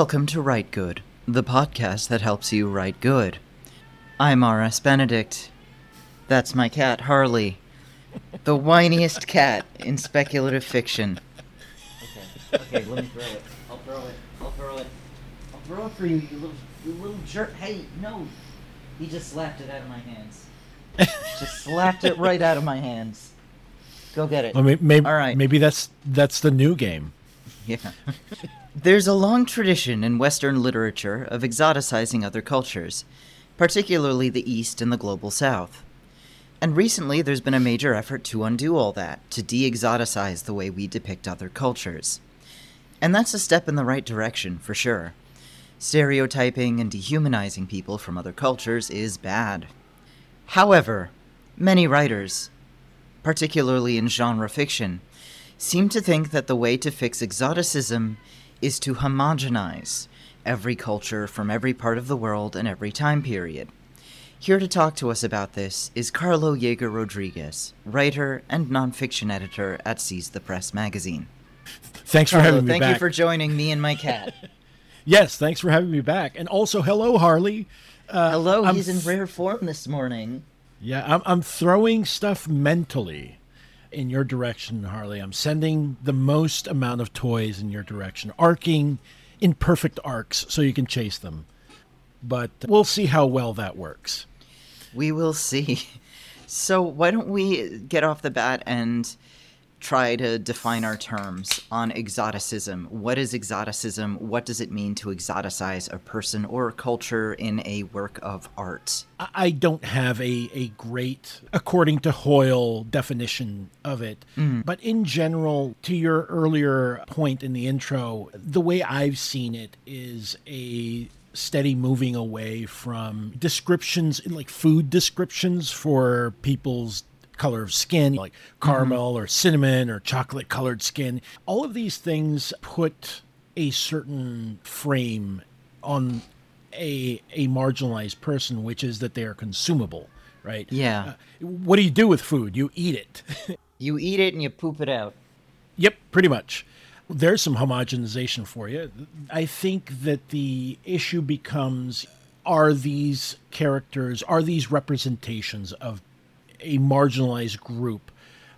Welcome to Rite Gud, the podcast that helps you write good. I'm R.S. Benedict. That's my cat, Harley. The whiniest cat in speculative fiction. Okay, okay, let me throw it. I'll throw it. I'll throw it. I'll throw it for you, you little, you little jerk. Hey, no. He just slapped it out of my hands. just slapped it right out of my hands. Go get it. Well, may- may- All right. Maybe that's that's the new game. Yeah. There's a long tradition in Western literature of exoticizing other cultures, particularly the East and the global South. And recently, there's been a major effort to undo all that, to de exoticize the way we depict other cultures. And that's a step in the right direction, for sure. Stereotyping and dehumanizing people from other cultures is bad. However, many writers, particularly in genre fiction, seem to think that the way to fix exoticism is to homogenize every culture from every part of the world and every time period. Here to talk to us about this is Karlo Yeager Rodríguez, writer and nonfiction editor at Seize the Press magazine. Thanks for Karlo, having me thank back. you for joining me and my cat. yes, thanks for having me back. And also, hello, Harley. Uh, Hello, I'm he's in rare form this morning. Yeah, I'm, I'm throwing stuff mentally in your direction, Harley. I'm sending the most amount of toys in your direction, arcing in perfect arcs so you can chase them. But we'll see how well that works. We will see. So, why don't we get off the bat and try to define our terms on exoticism? What is exoticism? What does it mean to exoticize a person or a culture in a work of art? I- don't have a, a great, according to Hoyle, definition of it. Mm. But in general, to your earlier point in the intro, the way I've seen it is a steady moving away from descriptions, in like food descriptions for people's color of skin, like caramel or cinnamon or chocolate colored skin. All of these things put a certain frame on a a marginalized person, which is that they are consumable, right? Yeah. Uh, what do you do with food? You eat it. You eat it and you poop it out. Yep, pretty much. There's some homogenization for you. I think that the issue becomes are these characters, are these representations of a marginalized group,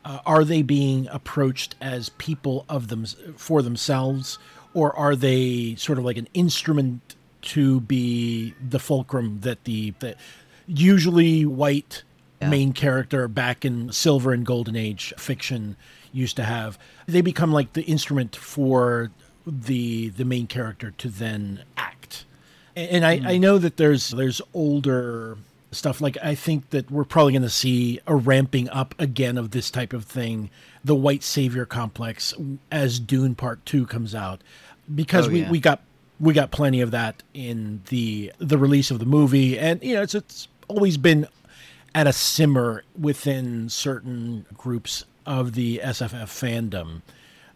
uh, are they being approached as people of them for themselves, or are they sort of like an instrument to be the fulcrum that the, the usually white main character back in silver and golden age fiction used to have they become like the instrument for the the main character to then act. And I, I know that there's there's older stuff like i think that we're probably going to see a ramping up again of this type of thing the white savior complex as dune part 2 comes out because Oh, we, yeah. we got we got plenty of that in the the release of the movie and you know it's it's always been at a simmer within certain groups of the SFF fandom.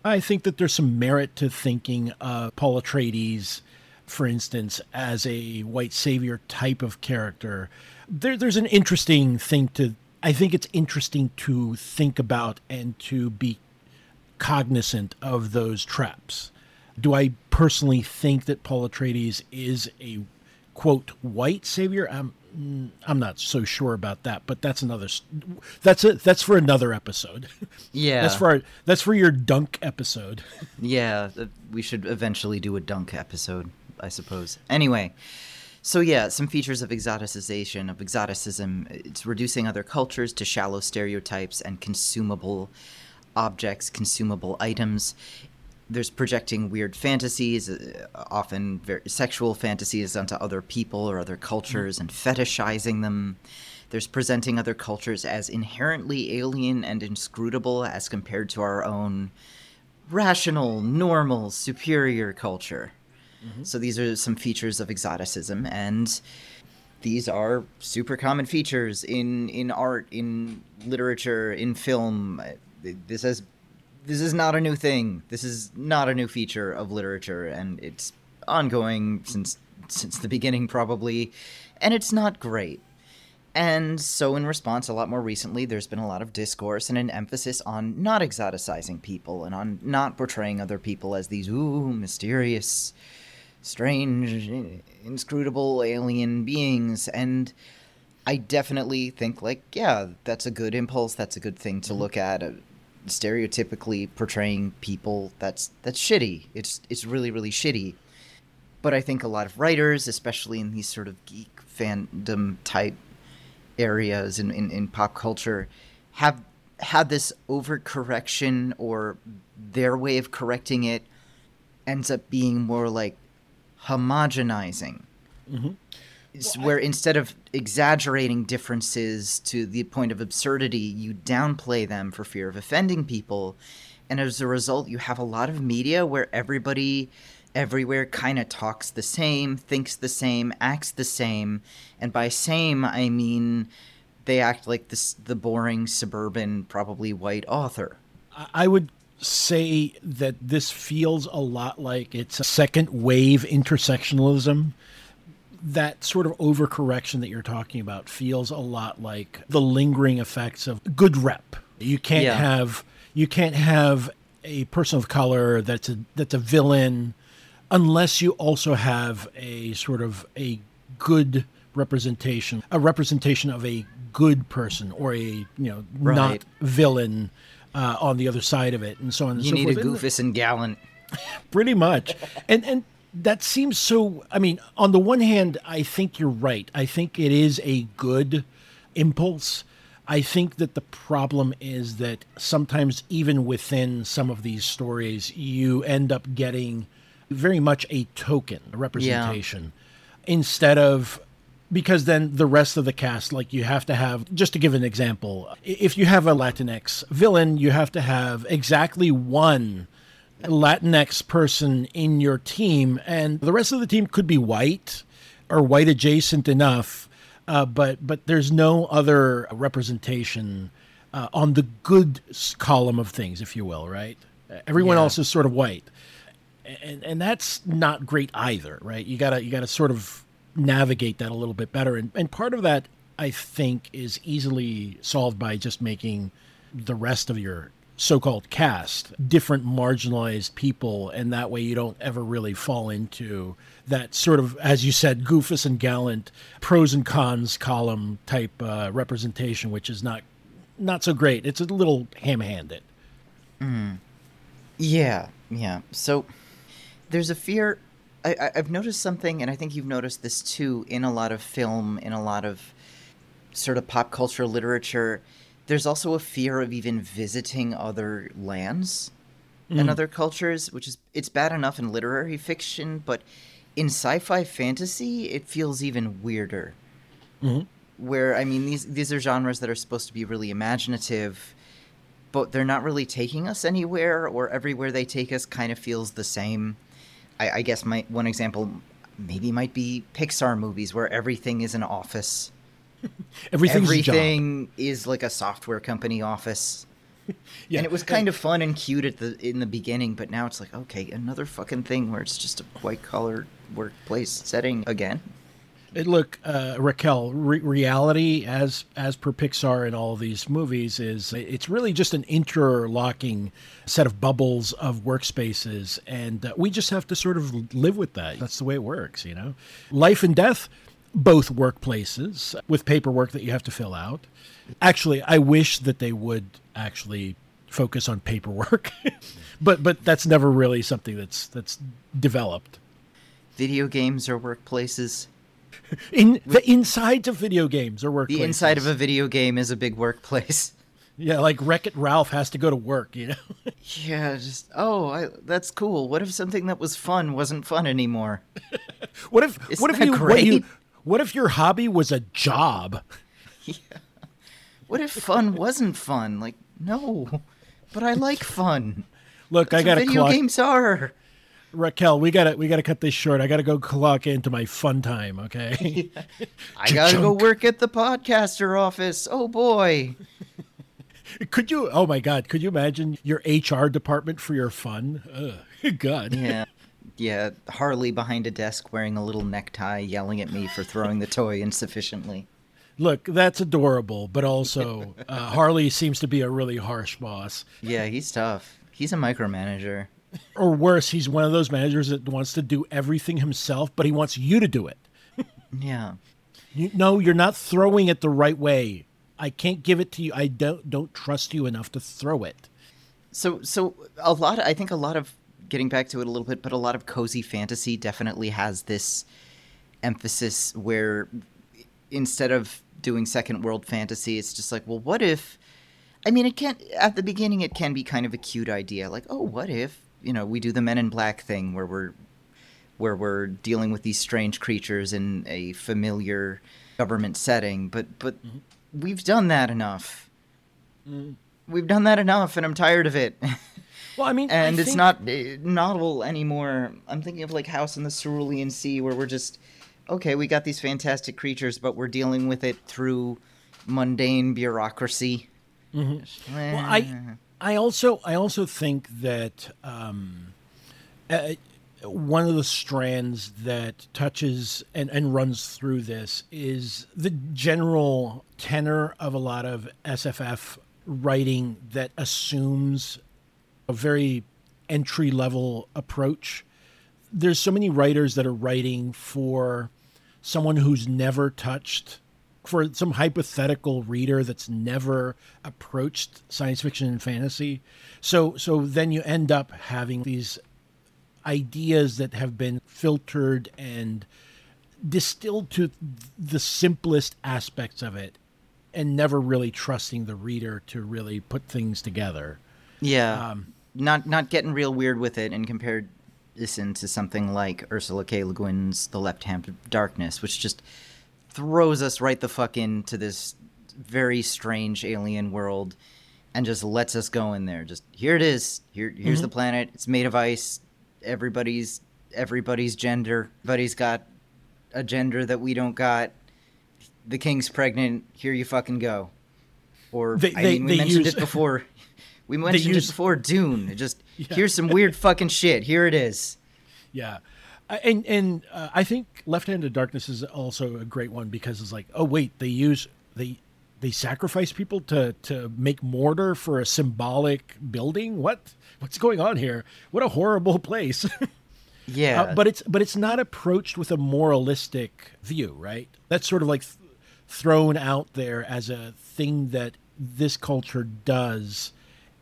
I think that there's some merit to thinking of Paul Atreides, for instance, as a white savior type of character. There, there's an interesting thing to. I think it's interesting to think about and to be cognizant of those traps. Do I personally think that Paul Atreides is a quote white savior? I'm I'm not so sure about that, but that's another that's it that's for another episode. Yeah. that's for our, that's for your dunk episode. Yeah, we should eventually do a dunk episode, I suppose. Anyway, so yeah, some features of exoticization, of exoticism. It's reducing other cultures to shallow stereotypes and consumable objects, consumable items. There's projecting weird fantasies, uh, often very sexual fantasies, onto other people or other cultures and fetishizing them. There's presenting other cultures as inherently alien and inscrutable as compared to our own rational, normal, superior culture. Mm-hmm. So these are some features of exoticism, and these are super common features in in art, in literature, in film. This is this is not a new thing. This is not a new feature of literature, and it's ongoing since since the beginning, probably, and it's not great. And so, in response, a lot more recently, there's been a lot of discourse and an emphasis on not exoticizing people and on not portraying other people as these, ooh, mysterious, strange, inscrutable alien beings. And I definitely think, like, yeah, that's a good impulse. That's a good thing to look at. Uh, stereotypically portraying people that's that's shitty. It's it's really really shitty. But I think a lot of writers, especially in these sort of geek fandom type areas in, in, in pop culture, have had this overcorrection or their way of correcting it ends up being more like homogenizing. Mm-hmm. It's where instead of exaggerating differences to the point of absurdity, you downplay them for fear of offending people. And as a result, you have a lot of media where everybody everywhere kind of talks the same, thinks the same, acts the same. And by same, I mean they act like this, the boring suburban, probably white author. I- I would say that this feels a lot like it's a second wave intersectionalism. That sort of overcorrection that you're talking about feels a lot like the lingering effects of good rep. You can't Yeah. have you can't have a person of color that's a that's a villain unless you also have a sort of a good representation, a representation of a good person or a you know not villain uh, on the other side of it, and so on and You so need a forth. And goofus and gallant. pretty much, and and that seems so. I mean, on the one hand, I think you're right. I think it is a good impulse. I think that the problem is that sometimes, even within some of these stories, you end up getting very much a token a representation instead of because then the rest of the cast like you have to have just to give an example if you have a latinx villain you have to have exactly one latinx person in your team and the rest of the team could be white or white adjacent enough uh, but but there's no other representation uh, on the good column of things if you will right everyone Yeah. else is sort of white and and that's not great either, right? You gotta you gotta sort of navigate that a little bit better, and and part of that I think is easily solved by just making the rest of your so-called cast different marginalized people, and that way you don't ever really fall into that sort of, as you said, goofus and gallant pros and cons column type uh, representation, which is not not so great. It's a little ham-handed. Yeah, yeah. So there's a fear. I, I've noticed something, and I think you've noticed this too in a lot of film, in a lot of sort of pop culture literature. There's also a fear of even visiting other lands and mm. other cultures, which is it's bad enough in literary fiction, but in sci-fi fantasy, it feels even weirder. Mm-hmm. Where I mean, these these are genres that are supposed to be really imaginative, but they're not really taking us anywhere, or everywhere they take us kind of feels the same. I, I guess my one example maybe might be Pixar movies where everything is an office. Everything's a job. Everything is like a software company office. Yeah. And it was kind of fun and cute at the in the beginning, but now it's like, okay, another fucking thing where it's just a white collar workplace setting again. Look, uh, Raquel, re- reality as as per Pixar in all these movies is it's really just an interlocking set of bubbles of workspaces, and uh, we just have to sort of live with that. That's the way it works, you know. Life and death, both workplaces with paperwork that you have to fill out. Actually, I wish that they would actually focus on paperwork, but but that's never really something that's that's developed. Video games are workplaces. In the insides of video games or workplaces. The inside of a video game is a big workplace. Yeah, like Wreck It Ralph has to go to work, you know? Yeah, just oh, I, that's cool. What if something that was fun wasn't fun anymore? what if Isn't what if you what, you what if your hobby was a job? Yeah. What if fun wasn't fun? Like, no, but I like fun. Look, I got to video clock games are. Raquel, we got to we got to cut this short. I got to go clock into my fun time, okay? I gotta go work at the podcaster office. Oh boy. could you Oh my god, could you imagine your HR department for your fun? Ugh, god. Yeah. Yeah, Harley behind a desk wearing a little necktie yelling at me for throwing the toy insufficiently. Look, that's adorable, but also uh, Harley seems to be a really harsh boss. Yeah, he's tough. He's a micromanager. Or worse, he's one of those managers that wants to do everything himself, but he wants you to do it. Yeah. You, no, you're not throwing it the right way. I can't give it to you. I don't don't trust you enough to throw it. So so a lot I think a lot of getting back to it a little bit, but a lot of cozy fantasy definitely has this emphasis where instead of doing second world fantasy, it's just like, well, what if I mean, it can't at the beginning it can be kind of a cute idea like, oh, what if, you know, we do the men in black thing where we're where we're dealing with these strange creatures in a familiar government setting, but but mm-hmm. we've done that enough. Mm. We've done that enough, and I'm tired of it. Well, I mean, and I it's think... not uh, novel anymore. I'm thinking of like House in the Cerulean Sea, where we're just okay. We got these fantastic creatures, but we're dealing with it through mundane bureaucracy. Mm-hmm. Eh. Well, I I also I also think that um, uh, one of the strands that touches and, and runs through this is the general tenor of a lot of SFF writing that assumes a very entry level approach. There's so many writers that are writing for someone who's never touched for some hypothetical reader that's never approached science fiction and fantasy. So so then you end up having these ideas that have been filtered and distilled to the simplest aspects of it and never really trusting the reader to really put things together. Yeah. Um, not not getting real weird with it and compared this into something like Ursula K. Le Guin's The Left Hand of Darkness, which just throws us right the fuck into this very strange alien world and just lets us go in there. Just here it is. Here here's mm-hmm. the planet. It's made of ice everybody's everybody's gender. Everybody's got a gender that we don't got. The king's pregnant. Here you fucking go. Or they, I they, mean, we mentioned use, it before. We mentioned use, it before. Dune. Just yeah. here's some weird fucking shit. Here it is. Yeah. And and uh, I think Left Hand of Darkness is also a great one because it's like, oh wait, they use they they sacrifice people to to make mortar for a symbolic building. What? what's going on here? What a horrible place. yeah. Uh, but it's but it's not approached with a moralistic view, right? That's sort of like th- thrown out there as a thing that this culture does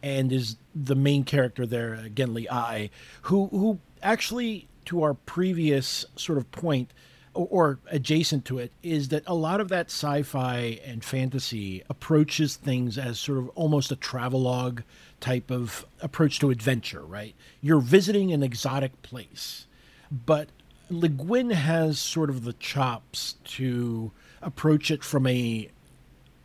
and is the main character there, Genly Ai, who who actually to our previous sort of point or adjacent to it is that a lot of that sci-fi and fantasy approaches things as sort of almost a travelogue type of approach to adventure, right? You're visiting an exotic place, but Le Guin has sort of the chops to approach it from a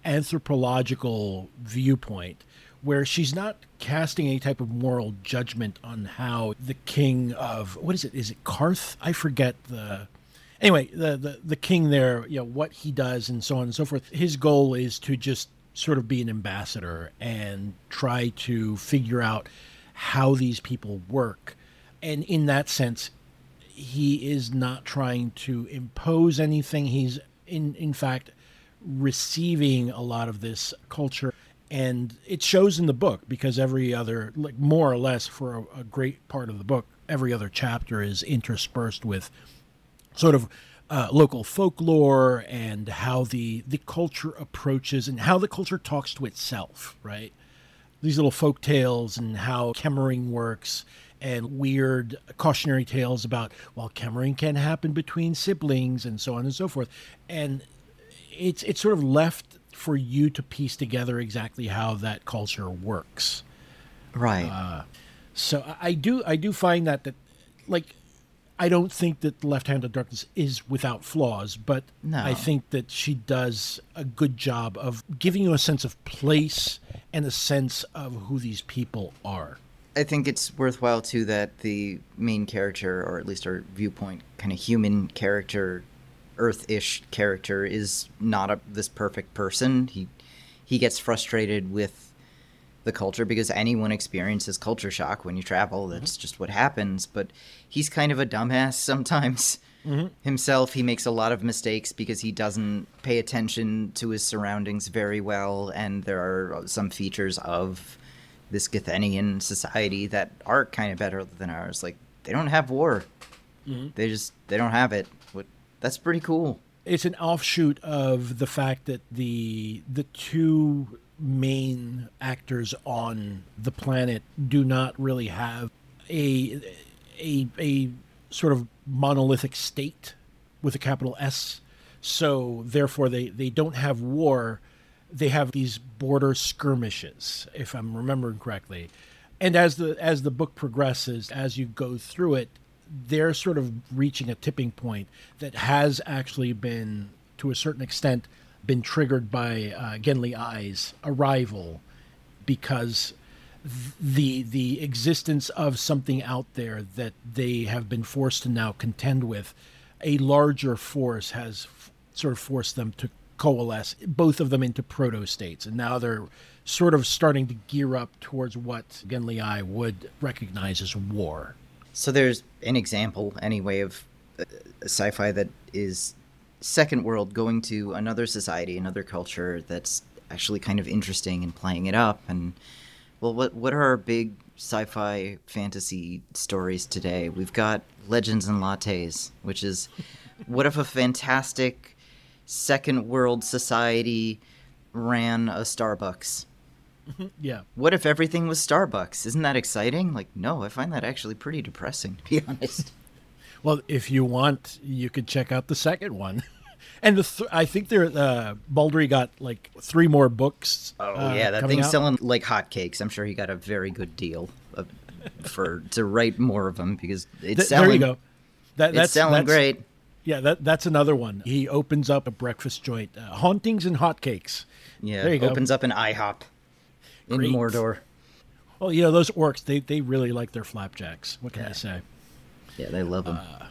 anthropological viewpoint where she's not casting any type of moral judgment on how the king of what is it is it Qarth I forget the anyway the the, the king there you know what he does and so on and so forth his goal is to just sort of be an ambassador and try to figure out how these people work. And in that sense, he is not trying to impose anything. He's in in fact receiving a lot of this culture and it shows in the book because every other like more or less for a, a great part of the book every other chapter is interspersed with sort of uh, local folklore and how the the culture approaches and how the culture talks to itself, right? These little folk tales and how Kemmering works and weird cautionary tales about well Kemmering can happen between siblings and so on and so forth. And it's it's sort of left for you to piece together exactly how that culture works. Right. Uh, so I do I do find that that like I don't think that Left Hand of Darkness is without flaws, but no. I think that she does a good job of giving you a sense of place and a sense of who these people are. I think it's worthwhile too that the main character, or at least our viewpoint, kind of human character, Earth-ish character, is not a, this perfect person. He he gets frustrated with the culture because anyone experiences culture shock when you travel. Mm-hmm. That's mm-hmm. just what happens. But he's kind of a dumbass sometimes. Mm-hmm. Himself, he makes a lot of mistakes because he doesn't pay attention to his surroundings very well, and there are some features of this Gethenian society that are kind of better than ours. Like they don't have war. They just they don't have it. That's pretty cool. It's an offshoot of the fact that the the two main actors on the planet do not really have a a a sort of monolithic state with a capital S. So therefore they they don't have war. They have these border skirmishes, if I'm remembering correctly. And as the as the book progresses, as you go through it, they're sort of reaching a tipping point that has actually been, to a certain extent, been triggered by uh, Genly Ai's arrival, because the the existence of something out there that they have been forced to now contend with, a larger force has f- sort of forced them to coalesce both of them into proto states, and now they're sort of starting to gear up towards what Genly Ai would recognize as war. So there's an example, anyway, of sci-fi that is second world going to another society, another culture that's actually kind of interesting and playing it up. And well, what what are our big sci-fi fantasy stories today? We've got Legends and Lattes, which is what if a fantastic second world society ran a Starbucks? Yeah. What if everything was Starbucks? Isn't that exciting? Like, no, I find that actually pretty depressing, to be honest. Well, if you want, you could check out the second one. And the th- I think there, uh, Baldree got like three more books. Oh uh, yeah, that thing's out. selling like hotcakes. I'm sure he got a very good deal of, for to write more of them because it's Th- selling. there you go. That, It's that's selling that's- great. Yeah, that that's another one. He opens up a breakfast joint, uh, hauntings and hotcakes. Yeah, There you go. opens up an IHOP in Great. Mordor. Well, you know those orcs, they they really like their flapjacks. What can I say? Yeah, they love them. Uh,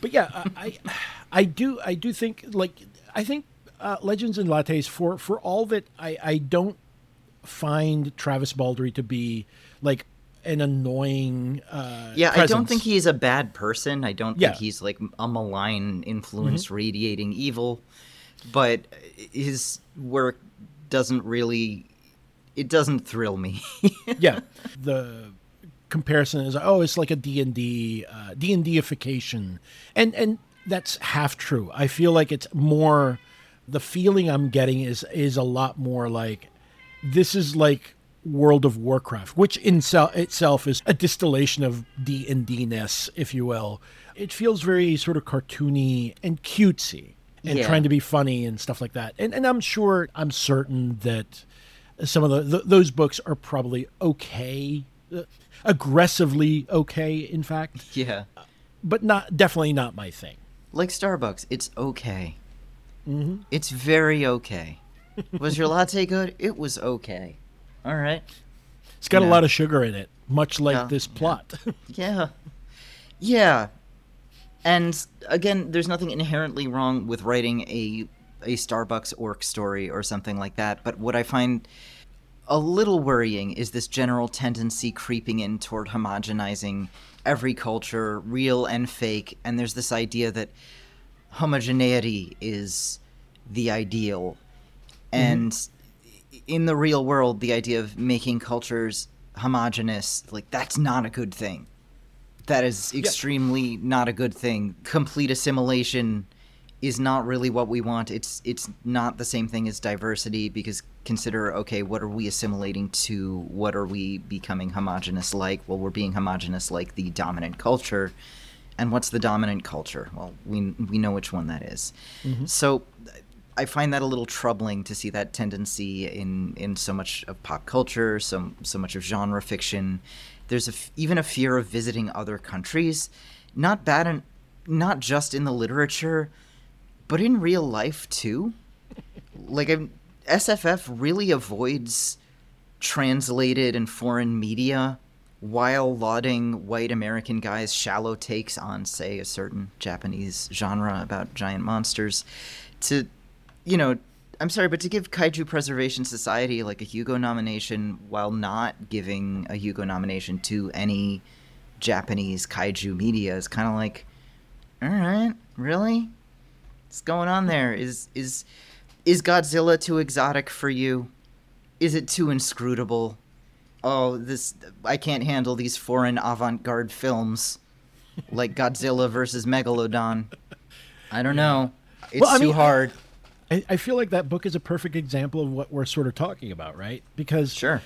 But yeah, I, I I do I do think like I think uh, Legends and Lattes for for all that I I don't find Travis Baldree to be like an annoying. Uh, yeah, I don't think he's a bad person. I don't Yeah. Mm-hmm. think he's like a malign influence radiating evil, but his work doesn't really. It doesn't thrill me. yeah. The comparison is oh it's like a d&d uh, d&dification and and that's half true. I feel like it's more the feeling i'm getting is is a lot more like this is like world of warcraft which in sel- itself is a distillation of d&d-ness if you will. It feels very sort of cartoony and cutesy and Yeah. trying to be funny and stuff like that. And and i'm sure i'm certain that some of the th- those books are probably okay uh, aggressively okay in fact yeah, but not definitely not my thing like Starbucks, it's okay. Mm-hmm. It's very okay. Was your latte good? It was okay. All right. it's got a lot of sugar in it much like Yeah, this plot Yeah. Yeah. And again, there's nothing inherently wrong with writing a a Starbucks orc story or something like that, but what I find a little worrying is this general tendency creeping in toward homogenizing every culture, real and fake, and there's this idea that homogeneity is the ideal. Mm-hmm. And in the real world, the idea of making cultures homogenous, like that's not a good thing. That is extremely not a good thing. Complete assimilation is not really what we want. It's it's not the same thing as diversity because consider okay, what are we assimilating to? What are we becoming homogenous like? Well, we're being homogenous like the dominant culture. And what's the dominant culture? Well, we we know which one that is. Mm-hmm. So I find that a little troubling to see that tendency in in so much of pop culture, so so much of genre fiction. There's a f- even a fear of visiting other countries, not bad in, not just in the literature, but in real life too. Like I'm, SFF really avoids translated and foreign media while lauding white American guys' shallow takes on, say, a certain Japanese genre about giant monsters. To, you know, I'm sorry, but to give Kaiju Preservation Society like a Hugo nomination while not giving a Hugo nomination to any Japanese kaiju media is kind of like, all right, really? What's going on there? Is is is Godzilla too exotic for you? Is it too inscrutable? oh, this I can't handle these foreign avant-garde films like Godzilla versus Megalodon. I don't know. It's Well, I too mean, hard. I, I feel like that book is a perfect example of what we're sort of talking about, right? Because Sure.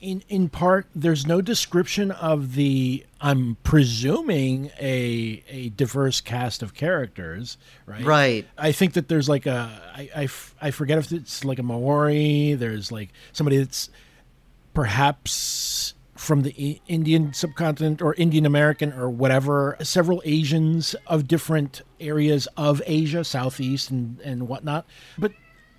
in in part, there's no description of the. I'm presuming a a diverse cast of characters, right? Right. I think that there's like a I, I, f- I forget if it's like a Maori. There's like somebody that's perhaps from the Indian subcontinent or Indian American or whatever. Several Asians of different areas of Asia, Southeast and and whatnot. But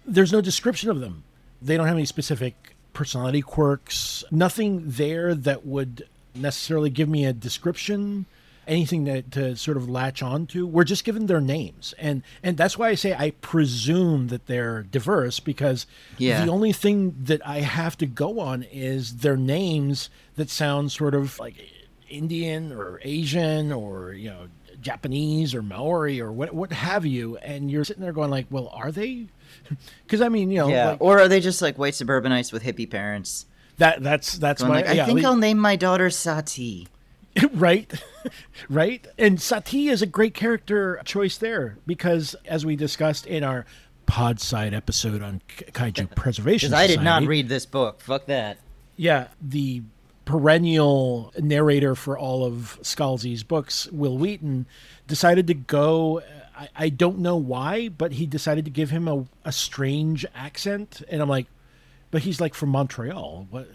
there's no description of them. They don't have any specific personality quirks. Nothing there that would necessarily give me a description anything that to sort of latch on to we're just given their names and and that's why i say i presume that they're diverse because Yeah. the only thing that i have to go on is their names that sound sort of like indian or asian or you know japanese or maori or what what have you and you're sitting there going like well are they because i mean you know Yeah. like, or are they just like white suburbanites with hippie parents? that that's that's Going my like, I yeah, think we- I'll name my daughter Sati. right? Right? And sati is a great character choice there because as we discussed in our pod side episode on kaiju preservation Because I did not read this book. Fuck that. yeah the perennial narrator for all of scalzi's books Wil Wheaton decided to go I, I don't know why but he decided to give him a, a strange accent. And i'm like but he's like from montreal. What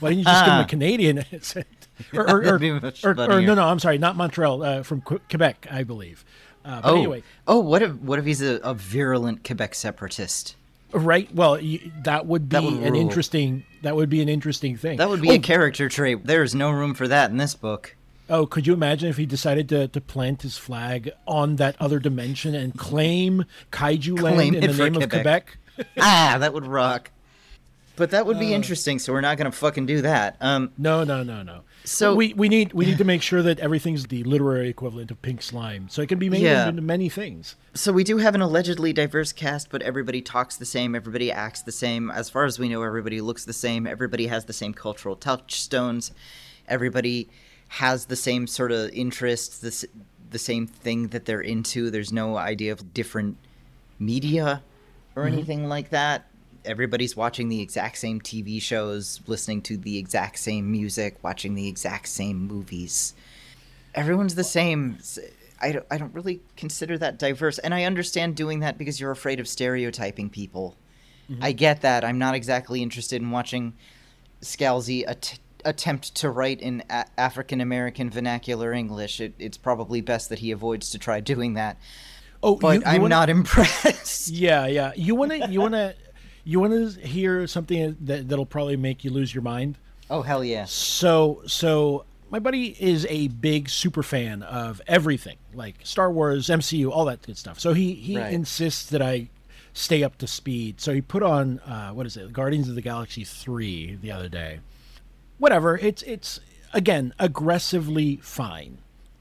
why didn't you just give him a ah. canadian accent or, or, or, That'd be much or, no, no, I'm sorry, not Montreal, uh, from Quebec, I believe. Uh, but Oh, anyway, oh, what if what if he's a, a virulent Quebec separatist? right? Well, you, that would be That would an rule. interesting. That would be an interesting thing. That would be oh, a character trait. There's no room for that in this book. Oh, could you imagine if he decided to, to plant his flag on that other dimension and claim kaiju land in the name of Quebec. Quebec? ah, that would rock. But that Uh. would be interesting. So we're not gonna fucking do that. Um, No, no, no, no. So- we we need we need to make sure that everything's the literary equivalent of pink slime, so it can be made Yeah. into many things. so we do have an allegedly diverse cast, but everybody talks the same. Everybody acts the same. As far as we know, everybody looks the same. Everybody has the same cultural touchstones. Everybody has the same sort of interests. The the same thing that they're into. There's no idea of different media or Mm-hmm. anything like that. Everybody's watching the exact same TV shows, listening to the exact same music, watching the exact same movies. Everyone's the same. I don't, I don't really consider that diverse. And I understand doing that because you're afraid of stereotyping people. Mm-hmm. I get that. I'm not exactly interested in watching Scalzi at- attempt to write in a- African American vernacular English. It, it's probably best that he avoids to try doing that. Oh, But you- you I'm wanna- not impressed. Yeah, yeah. You wanna you wanna you wanna hear something that that'll probably make you lose your mind. Oh hell yeah! So so my buddy is a big super fan of everything, like Star Wars, MCU, all that good stuff. So he he Right. insists that I stay up to speed. So he put on uh, what is it, Guardians of the Galaxy three the other day. Whatever. It's it's again aggressively fine.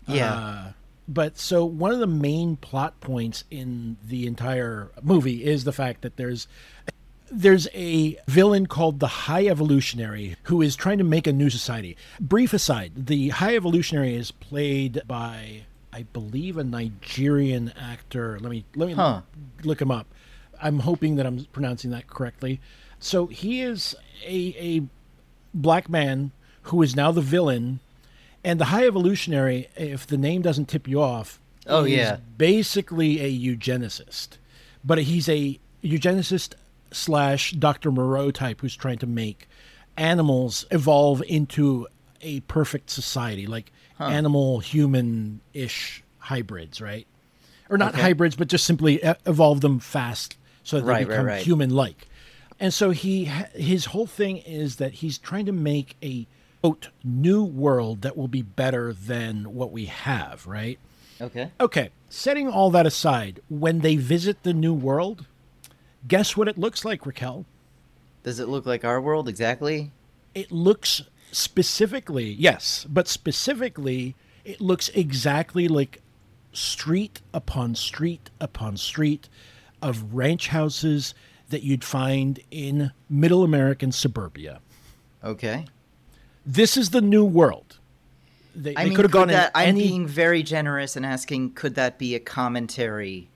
Yeah. Uh, but so one of the main plot points in the entire movie is the fact that there's there's a villain called the High Evolutionary who is trying to make a new society. Brief aside, the High Evolutionary is played by I believe a Nigerian actor. Let me let me Huh. look him up. I'm hoping that I'm pronouncing that correctly. So he is a a black man who is now the villain and the high evolutionary if the name doesn't tip you off Oh, is yeah. basically a eugenicist but he's a eugenicist slash dr moreau type who's trying to make animals evolve into a perfect society like animal human ish hybrids right or not Okay. hybrids but just simply evolve them fast so that they Right, right, become right. human like and so he his whole thing is that he's trying to make a quote new world that will be better than what we have right Okay. okay setting all that aside when they visit the new world guess what it looks like raquel Does it look like our world exactly? it looks specifically yes but specifically it looks exactly like street upon street upon street of ranch houses that you'd find in middle american suburbia Okay. this is the new world. They, I they mean, could have gone that, in I'm any. being very generous and asking, could that be a commentary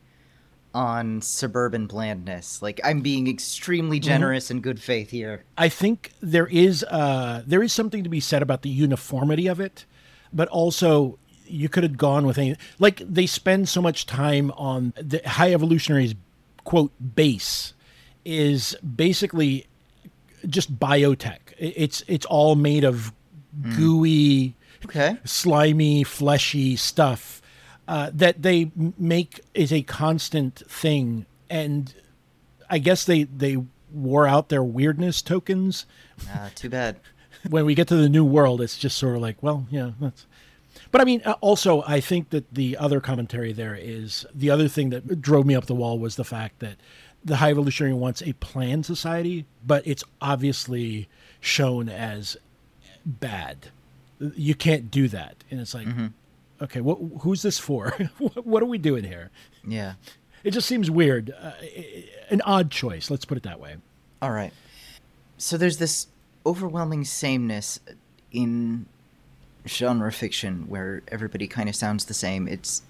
on suburban blandness? Like, I'm being extremely Mm-hmm. generous and good faith here. I think there is uh, there is something to be said about the uniformity of it, but also you could have gone with any like they spend so much time on the high evolutionary's quote base is basically just biotech. It's it's all made of gooey, Okay. slimy, fleshy stuff uh, that they make is a constant thing, and I guess they they wore out their weirdness tokens. Uh, too bad. When we get to the new world, it's just sort of like, well, yeah, that's. But I mean, uh, also, I think that the other commentary there is the other thing that drove me up the wall was the fact that the High Evolutionary wants a planned society, but it's obviously shown as bad. You can't do that, and it's like, okay, what? Who's this for? What- are we doing here? Yeah. It just seems weird, uh, an odd choice. Let's put it that way. All right. So there's this overwhelming sameness in genre fiction where everybody kind of sounds the same. It's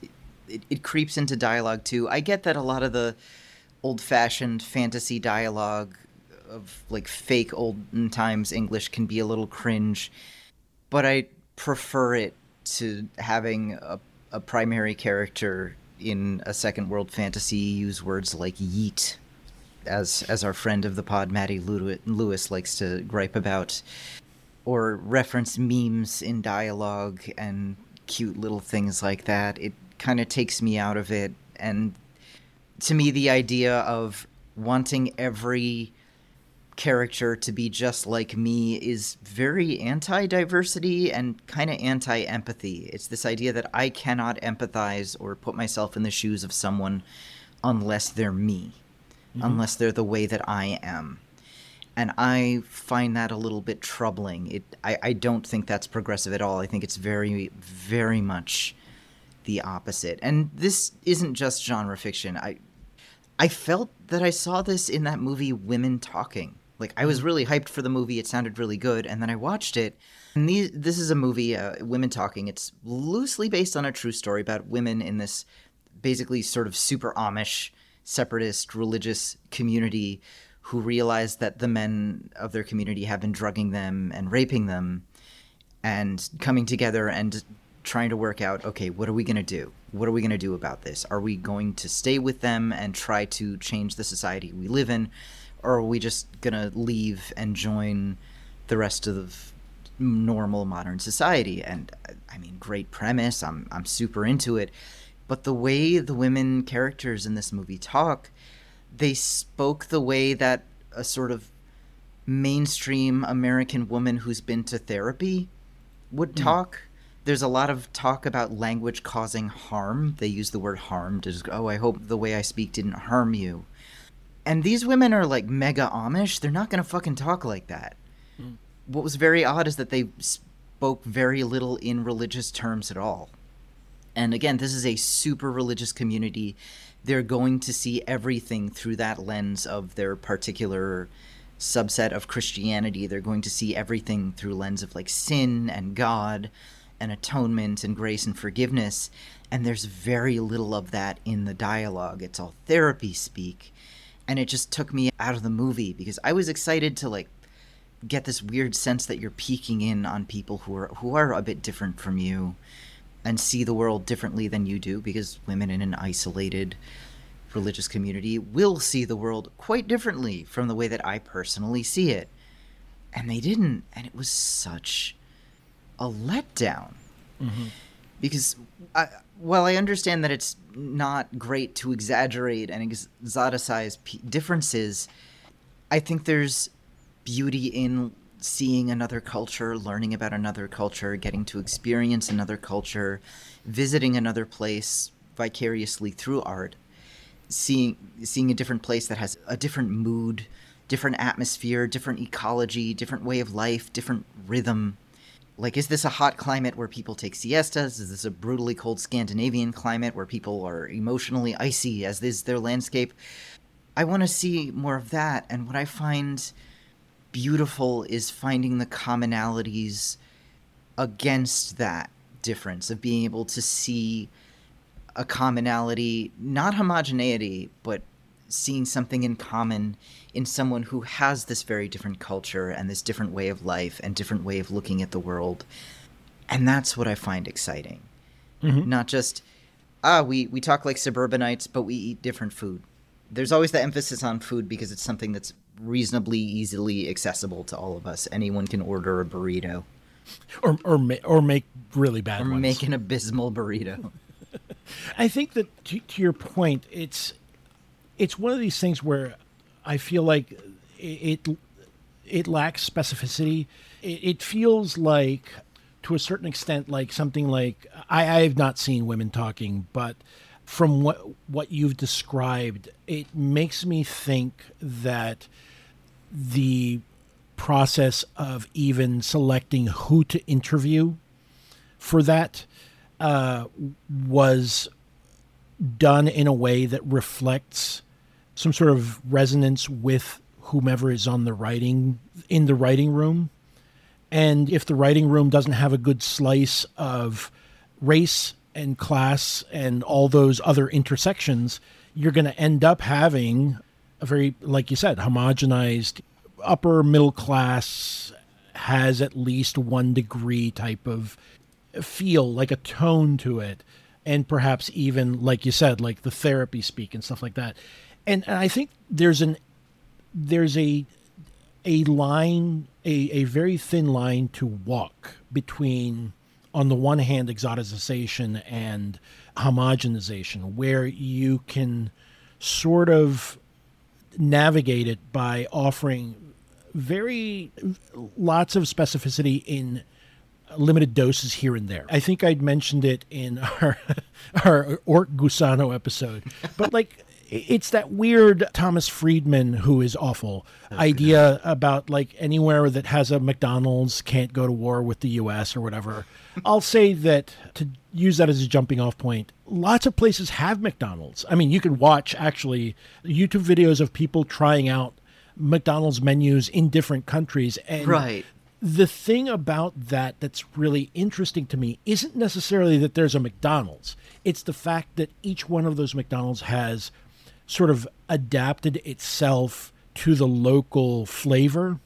it, it creeps into dialogue too. I get that a lot of the old-fashioned fantasy dialogue of like fake olden times English can be a little cringe, but I prefer it to having a, a primary character in a second world fantasy use words like yeet as as our friend of the pod Maddie Lewis likes to gripe about or reference memes in dialogue and cute little things like that. It kind of takes me out of it. And to me the idea of wanting every character to be just like me is very anti-diversity and kind of anti-empathy. It's this idea that I cannot empathize or put myself in the shoes of someone unless they're me, mm-hmm. unless they're the way that I am. And I find that a little bit troubling. It I, I don't think that's progressive at all. I think it's very, very much the opposite. And this isn't just genre fiction. I I felt that I saw this in that movie Women Talking. Like I was really hyped for the movie. It sounded really good, and then I watched it. And these, this is a movie, uh, Women Talking. It's loosely based on a true story about women in this basically sort of super Amish separatist religious community who realize that the men of their community have been drugging them and raping them and coming together and trying to work out okay what are we going to do what are we going to do about this are we going to stay with them and try to change the society we live in or are we just going to leave and join the rest of normal modern society and i mean great premise i'm i'm super into it but the way the women characters in this movie talk they spoke the way that a sort of mainstream American woman who's been to therapy would hmm. talk. There's a lot of talk about language causing harm. They use the word harm to just oh, I hope the way I speak didn't harm you. And these women are like mega Amish. They're not going to fucking talk like that. Mm. What was very odd is that they spoke very little in religious terms at all. And again, this is a super religious community. They're going to see everything through that lens of their particular subset of Christianity. They're going to see everything through lens of like sin and God and atonement and grace and forgiveness. And there's very little of that in the dialogue. It's all therapy speak. And it just took me out of the movie because I was excited to like get this weird sense that you're peeking in on people who are who are a bit different from you and see the world differently than you do because women in an isolated religious community will see the world quite differently from the way that I personally see it. And they didn't, and it was such a letdown. Mm-hmm. Because I, while I understand that it's not great to exaggerate and exoticize p- differences, I think there's beauty in seeing another culture, learning about another culture, getting to experience another culture, visiting another place vicariously through art, seeing seeing a different place that has a different mood, different atmosphere, different ecology, different way of life, different rhythm. Like, is this a hot climate where people take siestas? Is this a brutally cold Scandinavian climate where people are emotionally icy, as is their landscape? I want to see more of that. And what I find beautiful is finding the commonalities against that difference of being able to see a commonality, not homogeneity, but seeing something in common in someone who has this very different culture and this different way of life and different way of looking at the world. And that's what I find exciting. Mm-hmm. Not just, ah, we, we talk like suburbanites, but we eat different food. There's always the emphasis on food because it's something that's reasonably easily accessible to all of us. Anyone can order a burrito. Or, or, or make really bad or ones. make an abysmal burrito. I think that to, to your point, it's it's one of these things where I feel like it it, lacks specificity. It, it, feels like, to a certain extent, like something like I, I have not seen women talking, but from what what you've described, it makes me think that the process of even selecting who to interview for that uh, was done in a way that reflects some sort of resonance with whomever is on the writing in the writing room. And if the writing room doesn't have a good slice of race and class and all those other intersections, you're going to end up having a very, like you said, homogenized upper middle class has at least one degree type of feel, like a tone to it. And perhaps even, like you said, like the therapy speak and stuff like that and, and I think there's an there's a a line a, a very thin line to walk between on the one hand exoticization and homogenization where you can sort of navigate it by offering very lots of specificity in limited doses here and there. I think I'd mentioned it in our our Orc Gusano episode, but like it's that weird Thomas Friedman who is awful idea about like anywhere that has a McDonald's can't go to war with the US or whatever. I'll say that to use that as a jumping off point, lots of places have McDonald's. I mean, you can watch actually YouTube videos of people trying out McDonald's menus in different countries and right the thing about that that's really interesting to me isn't necessarily that there's a McDonald's. It's the fact that each one of those McDonald's has sort of adapted itself to the local flavor.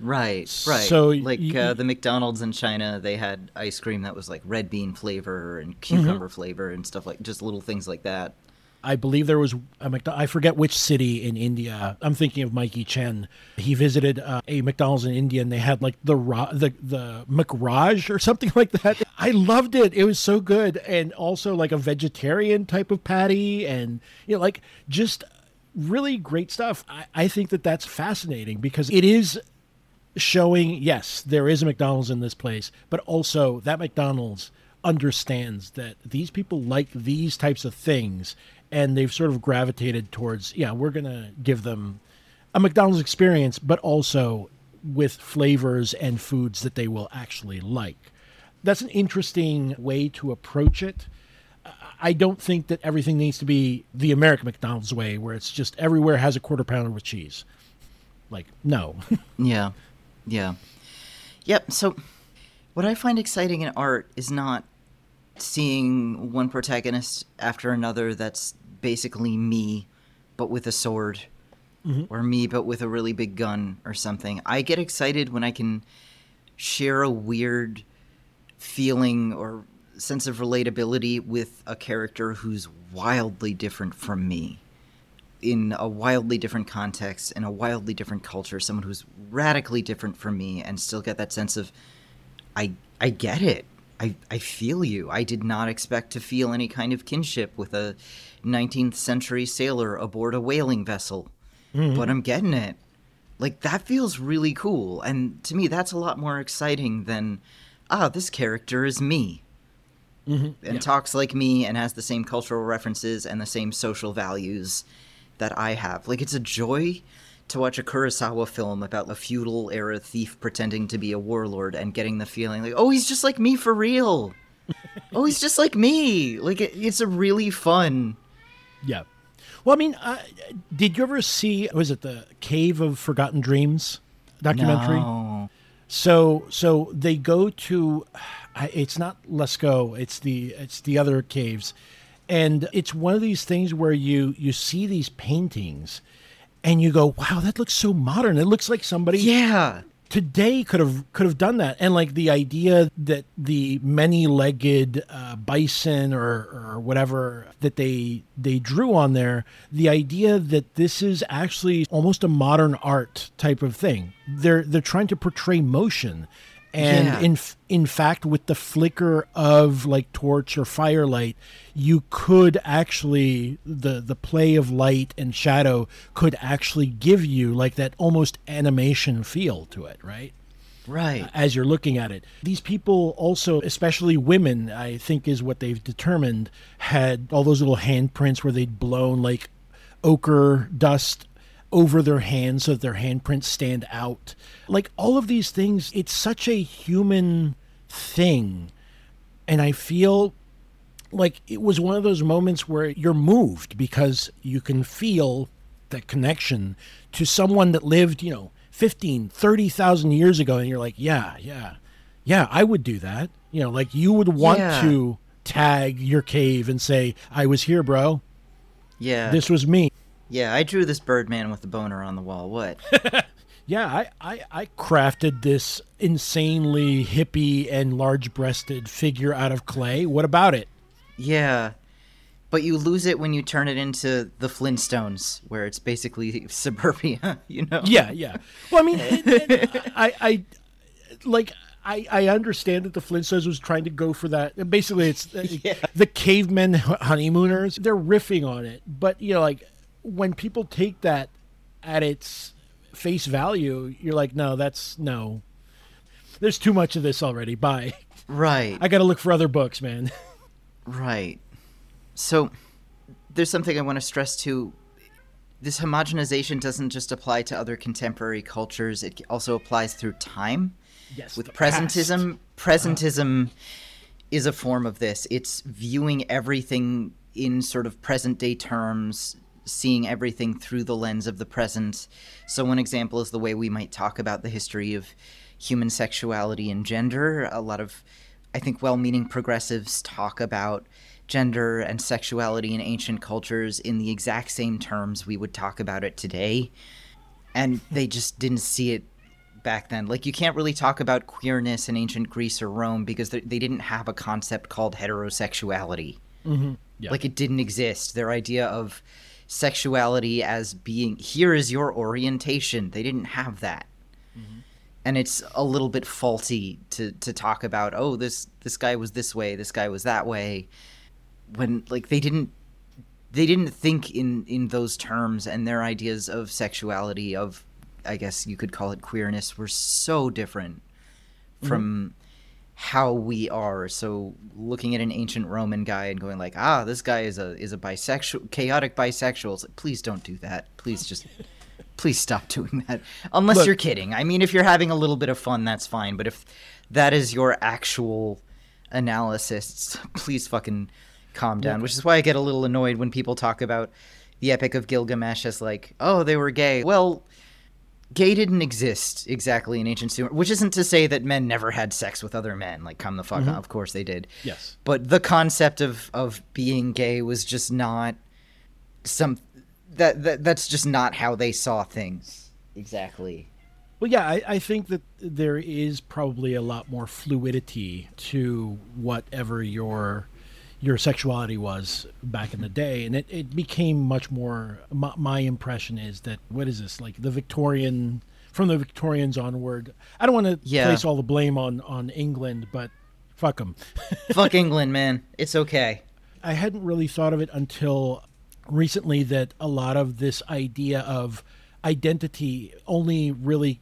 Right, right. So like you, uh, the McDonald's in China, they had ice cream that was like red bean flavor and cucumber mm-hmm. flavor and stuff like just little things like that. I believe there was a McDonald's. I forget which city in India. I'm thinking of Mikey Chen. He visited uh, a McDonald's in India, and they had like the the the McRaj or something like that. I loved it. It was so good, and also like a vegetarian type of patty, and you know, like just really great stuff. I, I think that that's fascinating because it is showing yes, there is a McDonald's in this place, but also that McDonald's understands that these people like these types of things and they've sort of gravitated towards yeah we're gonna give them a mcdonald's experience but also with flavors and foods that they will actually like. That's an interesting way to approach it. I don't think that everything needs to be the american mcdonald's way where it's just everywhere has a quarter pounder with cheese. Like no. Yeah. Yeah. Yep. So what i find exciting in art is not seeing one protagonist after another that's basically me, but with a sword, mm-hmm. or me, but with a really big gun or something. I get excited when I can share a weird feeling or sense of relatability with a character who's wildly different from me in a wildly different context in a wildly different culture someone who's radically different from me and still get that sense of i i get it i i feel you i did not expect to feel any kind of kinship with a 19th century sailor aboard a whaling vessel, mm-hmm. but I'm getting it. Like, that feels really cool. And to me, that's a lot more exciting than, ah, this character is me. Mm-hmm. And yeah. talks like me and has the same cultural references and the same social values that I have. Like, it's a joy to watch a Kurosawa film about a feudal era thief pretending to be a warlord and getting the feeling like, oh, he's just like me for real. oh, he's just like me. Like, it, it's a really fun yeah. Well, I mean, uh, did you ever see? Was it the Cave of Forgotten Dreams? documentary? No. So so they go to it's not Lascaux, it's the it's the other caves. And it's one of these things where you you see these paintings and you go, "Wow, that looks so modern. It looks like somebody Yeah. today could have could have done that and like the idea that the many-legged uh, bison or or whatever that they they drew on there the idea that this is actually almost a modern art type of thing they're they're trying to portray motion and Yeah. in in fact with the flicker of like torch or firelight you could actually the the play of light and shadow could actually give you like that almost animation feel to it right Right. as you're looking at it. These people also, especially women, I think is what they've determined, had all those little handprints where they'd blown like ochre dust over their hands so that their handprints stand out. Like all of these things, it's such a human thing. And I feel like it was one of those moments where you're moved because you can feel that connection to someone that lived, you know, 15, 30,000 years ago. And you're like, yeah, yeah, yeah, I would do that. You know, like you would want Yeah. to tag your cave and say, I was here, bro. Yeah. This was me. Yeah, I drew this Birdman with the boner on the wall. What? Yeah, I, I, I crafted this insanely hippy and large breasted figure out of clay. What about it? yeah. But you lose it when you turn it into the Flintstones, where it's basically suburbia, you know? Yeah, yeah. Well, I mean, it, it- I, I, like, I, I understand that the Flintstones was trying to go for that. Basically, it's uh, Yeah. the cavemen honeymooners. They're riffing on it, but you know, like when people take that at its face value, you're like, no, that's no. There's too much of this already. Bye. Right. I got to look for other books, man. Right. So there's something I want to stress too. This homogenization doesn't just apply to other contemporary cultures, it also applies through time. Yes, With presentism, presentism is a form of this. It's viewing everything in sort of present day terms, seeing everything through the lens of the present. So, one example is the way we might talk about the history of human sexuality and gender. A lot of, I think, well meaning progressives talk about gender and sexuality in ancient cultures in the exact same terms we would talk about it today. And they just didn't see it back then. Like, you can't really talk about queerness in ancient Greece or Rome because they they didn't have a concept called heterosexuality. Mm-hmm. Yeah. Like, it didn't exist. Their idea of sexuality as being here is your orientation, they didn't have that. Mm-hmm. And it's a little bit faulty to, to talk about, oh, this this guy was this way, this guy was that way, when like they didn't they didn't think in in those terms and their ideas of sexuality of i guess you could call it queerness were so different mm-hmm. from how we are. So looking at an ancient roman guy and going like ah this guy is a is a bisexual chaotic bisexual. It's like, please don't do that. Please just please stop doing that. Unless Look- you're kidding. I mean if you're having a little bit of fun that's fine. But if that is your actual analysis please fucking calm down which is why i get a little annoyed when people talk about the epic of gilgamesh as like oh they were gay. Well gay didn't exist exactly in ancient sumer which isn't to say that men never had sex with other men like come the fuck on of course they did. Yes. but the concept of of being gay was just not some that, that that's just not how they saw things exactly. Well, yeah, I, I think that there is probably a lot more fluidity to whatever your your sexuality was back in the day, and it, it became much more. My, my impression is that what is this like the Victorian from the Victorians onward? I don't want to Yeah. place all the blame on on England, but fuck them. fuck england man it's okay I hadn't really thought of it until recently that a lot of this idea of identity only really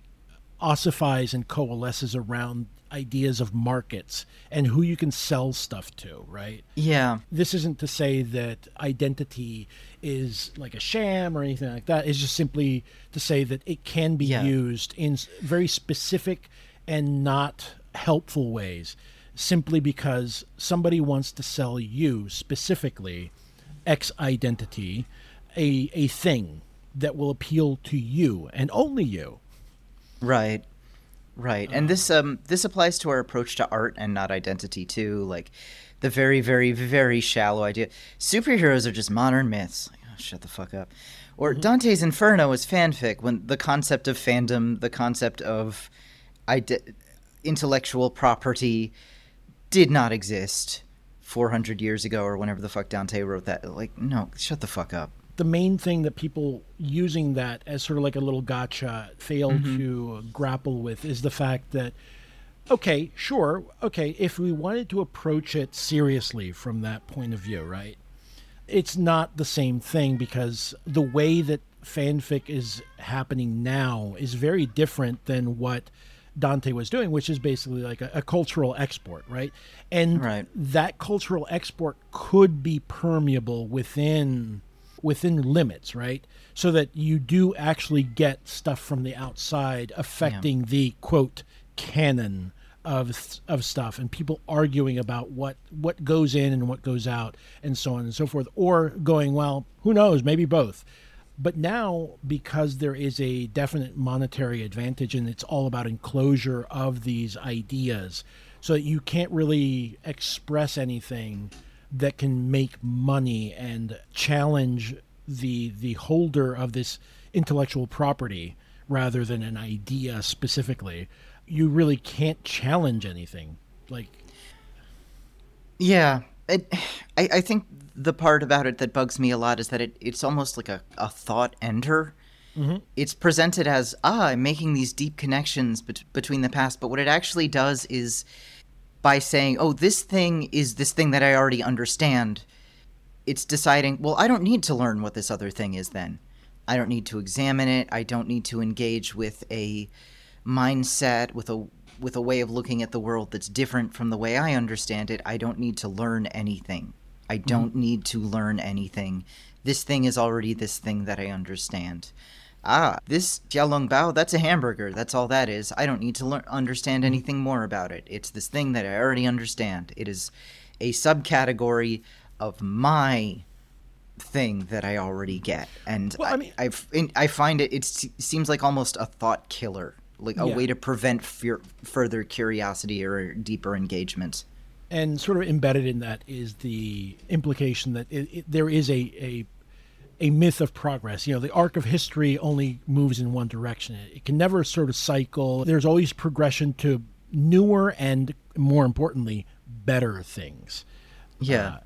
ossifies and coalesces around ideas of markets and who you can sell stuff to, right? yeah This isn't to say that identity is like a sham or anything like that. It's just simply to say that it can be Yeah. used in very specific and not helpful ways simply because somebody wants to sell you specifically X identity, a, a thing that will appeal to you and only you. Right. Right. And this um this applies to our approach to art and not identity too. Like the very, very, very shallow idea. Superheroes are just modern myths. Like, oh, shut the fuck up. Or Dante's Inferno is fanfic when the concept of fandom, the concept of ide- intellectual property did not exist 400 years ago or whenever the fuck Dante wrote that. Like, no, shut the fuck up. The main thing that people using that as sort of like a little gotcha fail mm-hmm. to grapple with is the fact that okay sure okay if we wanted to approach it seriously from that point of view right it's not the same thing because the way that fanfic is happening now is very different than what Dante was doing, which is basically like a, a cultural export, right? And Right. that cultural export could be permeable within within limits, right? So that you do actually get stuff from the outside affecting the quote canon of of stuff and people arguing about what what goes in and what goes out and so on and so forth or going well who knows? Maybe both. But now because there is a definite monetary advantage and it's all about enclosure of these ideas so that you can't really express anything that can make money and challenge the the holder of this intellectual property rather than an idea specifically you really can't challenge anything. Like Yeah, it, I, I think the part about it that bugs me a lot is that it, it's almost like a, a thought ender. It's presented as, ah, I'm making these deep connections bet- between the past, but what it actually does is by saying, oh, this thing is this thing that I already understand, it's deciding, well, I don't need to learn what this other thing is then. I don't need to examine it. I don't need to engage with a mindset, with a with a way of looking at the world that's different from the way I understand it. I don't need to learn anything. I mm-hmm. don't need to learn anything. This thing is already this thing that I understand. Ah, this Xiaolong Bao, that's a hamburger. That's all that is. I don't need to learn understand anything more about it. It's this thing that I already understand. It is a subcategory of my thing that I already get, and Well, I I, mean- I, f- in- I find it. It seems like almost a thought killer, like a Yeah. way to prevent fear, further curiosity or deeper engagement. and sort of embedded in that is the implication that it, it, there is a, a a myth of progress. You know, the arc of history only moves in one direction. It, can never sort of cycle. There's always progression to newer and, more importantly, better things. Yeah, Uh,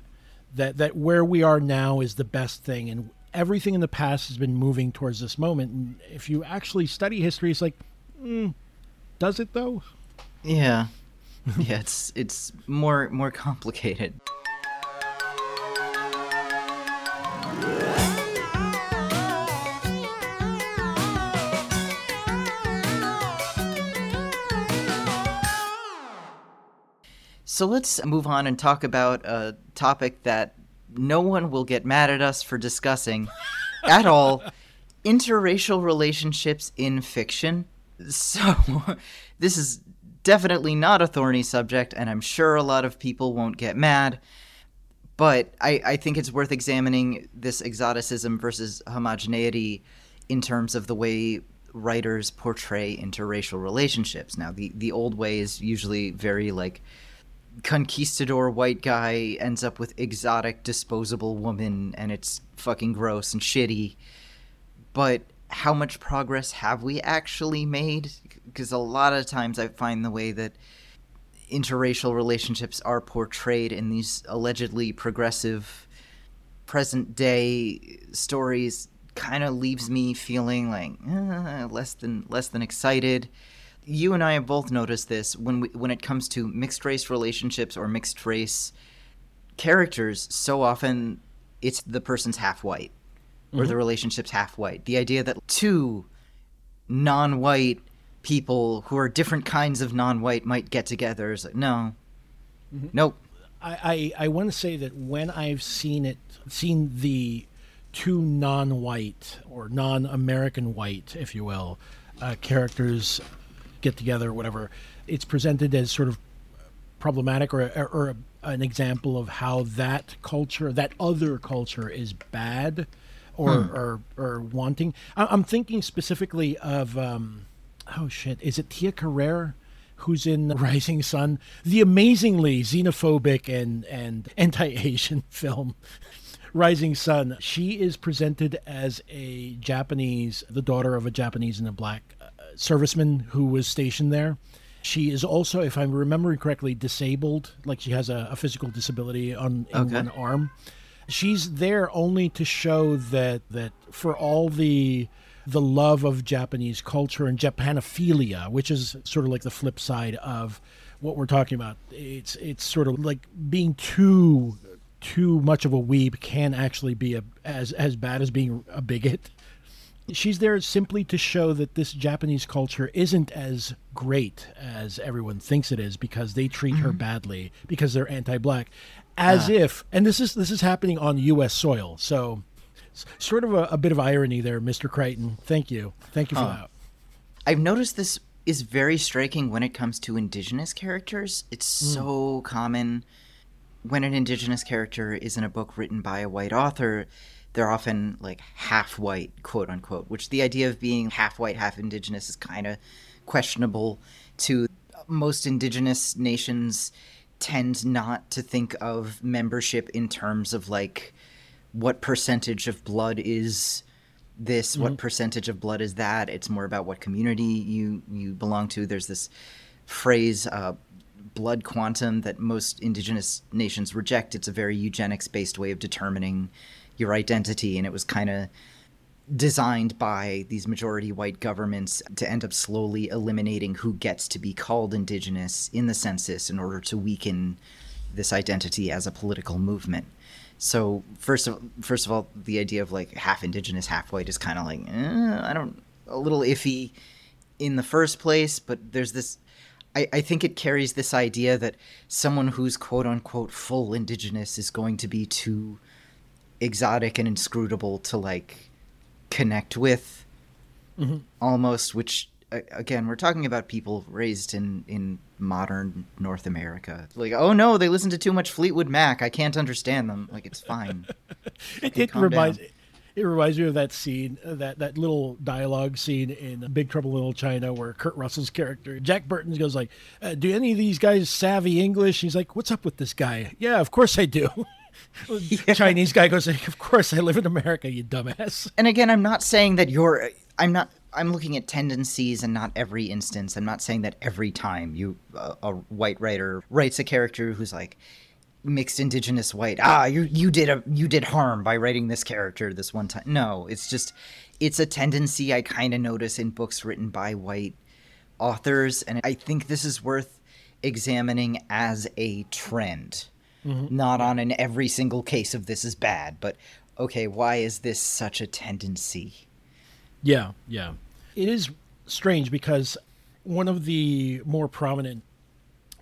that that where we are now is the best thing, and everything in the past has been moving towards this moment. And if you actually study history, it's like, mm, does it though? yeah, yeah. It's it's more more complicated. So let's move on and talk about a topic that no one will get mad at us for discussing at all interracial relationships in fiction. So, this is definitely not a thorny subject, and I'm sure a lot of people won't get mad. But I, I think it's worth examining this exoticism versus homogeneity in terms of the way writers portray interracial relationships. Now, the, the old way is usually very like conquistador white guy ends up with exotic disposable woman and it's fucking gross and shitty. But how much progress have we actually made? Because a lot of times i find the way that interracial relationships are portrayed in these allegedly progressive present day stories kind of leaves me feeling like uh, less than less than excited you and I have both noticed this when we, when it comes to mixed race relationships or mixed race characters. So often, it's the person's half white, or the relationship's half white. The idea that two non-white people who are different kinds of non-white might get together is like no, nope. I, I, I want to say that when I've seen it, seen the two non-white or non-American white, if you will, uh, characters get together, or whatever, it's presented as sort of problematic or, or, or an example of how that culture, that other culture, is bad or or, or wanting. I'm thinking specifically of. Um, oh shit, is it Tia Carrere? Who's in Rising Sun, the amazingly xenophobic and, and anti Asian film Rising Sun. She is presented as a Japanese, the daughter of a Japanese and a black serviceman who was stationed there. She is also, if I'm remembering correctly, disabled. Like she has a, a physical disability on in Okay. one arm. She's there only to show that that for all the the love of Japanese culture and Japanophilia, which is sort of like the flip side of what we're talking about. It's it's sort of like being too too much of a weeb can actually be a, as as bad as being a bigot. She's there simply to show that this Japanese culture isn't as great as everyone thinks it is because they treat her mm-hmm. badly because they're anti-black, as ah. if and this is this is happening on U.S. soil. So, sort of a, a bit of irony there, Mr. Crichton. Thank you, thank you for that. I've noticed this is very striking when it comes to indigenous characters. It's mm. so common when an indigenous character is in a book written by a white author, they're often like half white, quote unquote, which the idea of being half white, half indigenous is kind of questionable to most indigenous nations tend not to think of membership in terms of like what percentage of blood is this what percentage of blood is that? It's more about what community you you belong to. There's this phrase uh, blood quantum that most indigenous nations reject. It's a very eugenics based way of determining your identity and it was kind of designed by these majority white governments to end up slowly eliminating who gets to be called indigenous in the census in order to weaken this identity as a political movement. So first of first of all, the idea of like half indigenous, half white is kind of like eh, I don't a little iffy in the first place, but there's this. I, I think it carries this idea that someone who's quote unquote full indigenous is going to be too exotic and inscrutable to like connect with almost which again we're talking about people raised in in modern north america like oh no they listen to too much fleetwood mac i can't understand them like it's fine It, it reminds down. it reminds me of that scene, uh, that that little dialogue scene in Big Trouble in Little China, where Kurt Russell's character Jack Burton goes like, uh, "Do any of these guys savvy English?" He's like, "What's up with this guy?" Yeah, of course I do. Chinese guy goes like, "Of course I live in America, you dumbass." and again i'm not saying that you're i'm not i'm looking at tendencies and not every instance. I'm not saying that every time you uh, a white writer writes a character who's like mixed indigenous white ah you you did a you did harm by writing this character this one time no it's just it's a tendency i kind of notice in books written by white authors. And i think this is worth examining as a trend Mm-hmm. not on an every single case of this is bad but okay why is this such a tendency Yeah, yeah. It is strange because one of the more prominent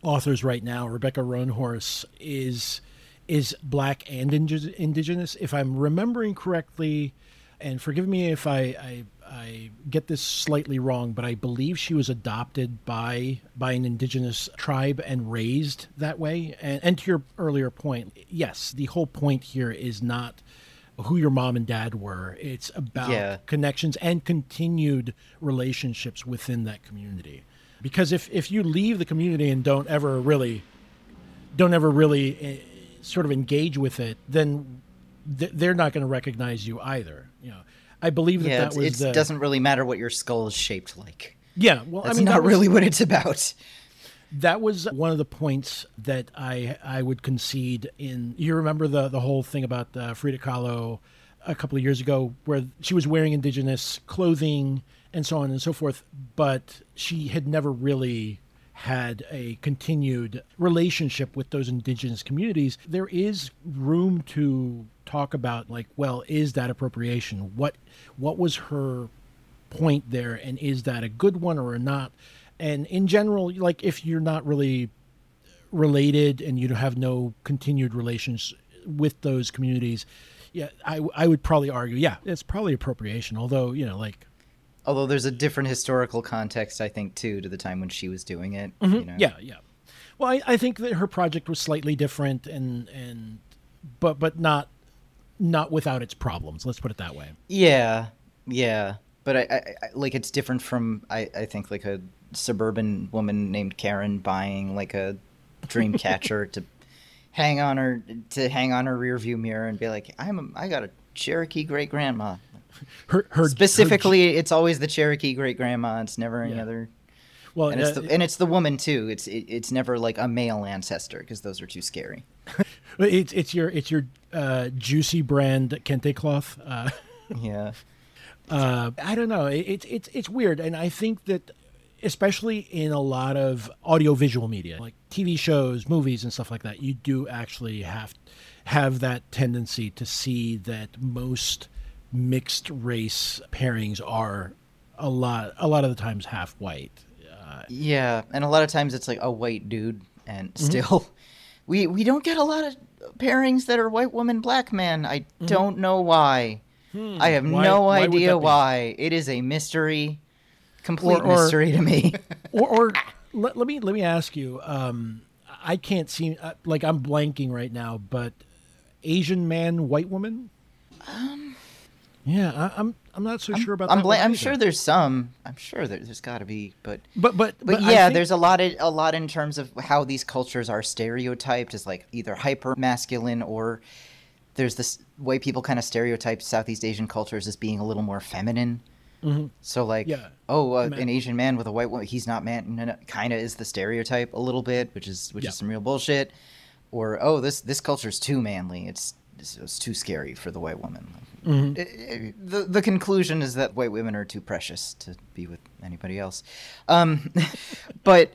authors right now, Rebecca Roanhorse, is is black and indig- indigenous. If I'm remembering correctly, and forgive me if I, I I get this slightly wrong, but I believe she was adopted by by an indigenous tribe and raised that way. And, and to your earlier point, yes, the whole point here is not who your mom and dad were. It's about Yeah. connections and continued relationships within that community. Because if if you leave the community and don't ever really don't ever really eh, sort of engage with it, then th- they're not going to recognize you either. You know, I believe that yeah that was it's- the it doesn't really matter what your skull is shaped like yeah. Well, that's I mean, not was- really what it's about that was one of the points that I I would concede in. You remember the the whole thing about uh, Frida Kahlo a couple of years ago, where she was wearing indigenous clothing and so on and so forth, but she had never really had a continued relationship with those indigenous communities. There is room to talk about like, well, is that appropriation? What what was her point there and is that a good one or not and in general like if you're not really related and you have no continued relations with those communities yeah i, I would probably argue yeah it's probably appropriation although you know like although there's a different historical context i think too to the time when she was doing it you know? Mm-hmm. yeah yeah well I, I think that her project was slightly different and and but but not not without its problems let's put it that way yeah yeah but I, I, I like it's different from I, I think like a suburban woman named Karen buying like a dream catcher to hang on her to hang on her rear view mirror and be like I'm a, I got a Cherokee great grandma. Her, her Specifically, it's always the Cherokee great grandma. It's never any Yeah. other. well, And it's uh, the and it's the woman too. It's it, it's never like a male ancestor because those are too scary. it's it's your it's your uh, juicy brand kente cloth. Uh, Yeah. uh, I don't know. It's it's it's weird, and I think that especially in a lot of audiovisual media, like TV shows, movies, and stuff like that, you do actually have have that tendency to see that most mixed race pairings are a lot a lot of the times half white. Uh, Yeah, and a lot of times it's like a white dude, and Mm-hmm. still, we we don't get a lot of pairings that are white woman black man. I don't know why. I have Mm-hmm. Hmm. Why- no why idea why. It is a mystery, complete Or- or- mystery to me. or, or let, let me let me ask you. Um, I can't see uh, like I'm blanking right now, but Asian man, white woman. Um, yeah, I, I'm I'm not so sure about I'm bla- I'm sure there's some. I'm sure there, there's got to be, but but but but, I yeah, think- there's a lot of a lot in terms of how these cultures are stereotyped as like either hyper masculine or there's this way people kind of stereotype Southeast Asian cultures as being a little more feminine. So like, Yeah. oh, uh, an Asian man with a white woman, he's not man. No, no, kind of is the stereotype a little bit, which is which Yeah. is some real bullshit. Or oh, this this culture's too manly. It's it's, it's too scary for the white woman. Mm-hmm. The the conclusion is that white women are too precious to be with anybody else. Um, but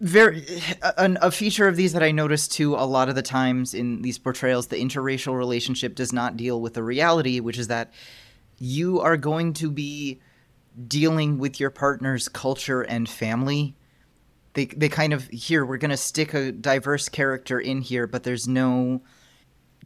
very a, a feature of these that I noticed too a lot of the times in these portrayals, the interracial relationship does not deal with the reality, which is that you are going to be dealing with your partner's culture and family. They they kind of here we're gonna stick a diverse character in here, but there's no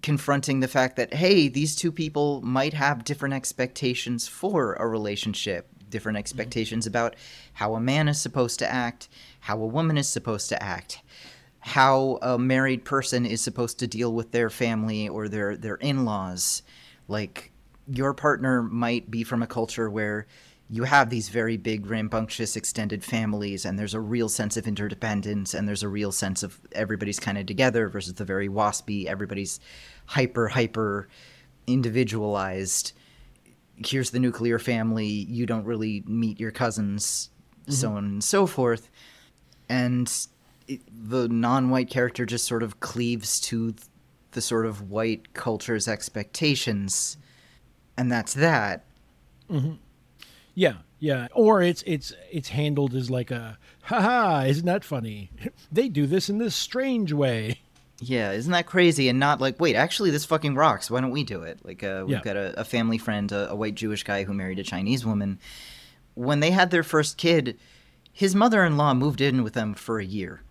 confronting the fact that hey, these two people might have different expectations for a relationship, different mm-hmm. expectations about how a man is supposed to act, how a woman is supposed to act, how a married person is supposed to deal with their family or their their in-laws. Like your partner might be from a culture where you have these very big rambunctious extended families and there's a real sense of interdependence and there's a real sense of everybody's kind of together versus the very waspy everybody's hyper hyper individualized here's the nuclear family you don't really meet your cousins so mm-hmm. on and so forth. And it, the non-white character just sort of cleaves to the sort of white culture's expectations and that's that mm-hmm. Yeah, yeah. Or it's it's it's handled as like a haha, isn't that funny? they do this in this strange way. Yeah, isn't that crazy? And not like, wait, actually, this fucking rocks. Why don't we do it? Like, uh, we've Yeah. got a, a family friend, a, a white Jewish guy who married a Chinese woman. When they had their first kid, his mother in law moved in with them for a year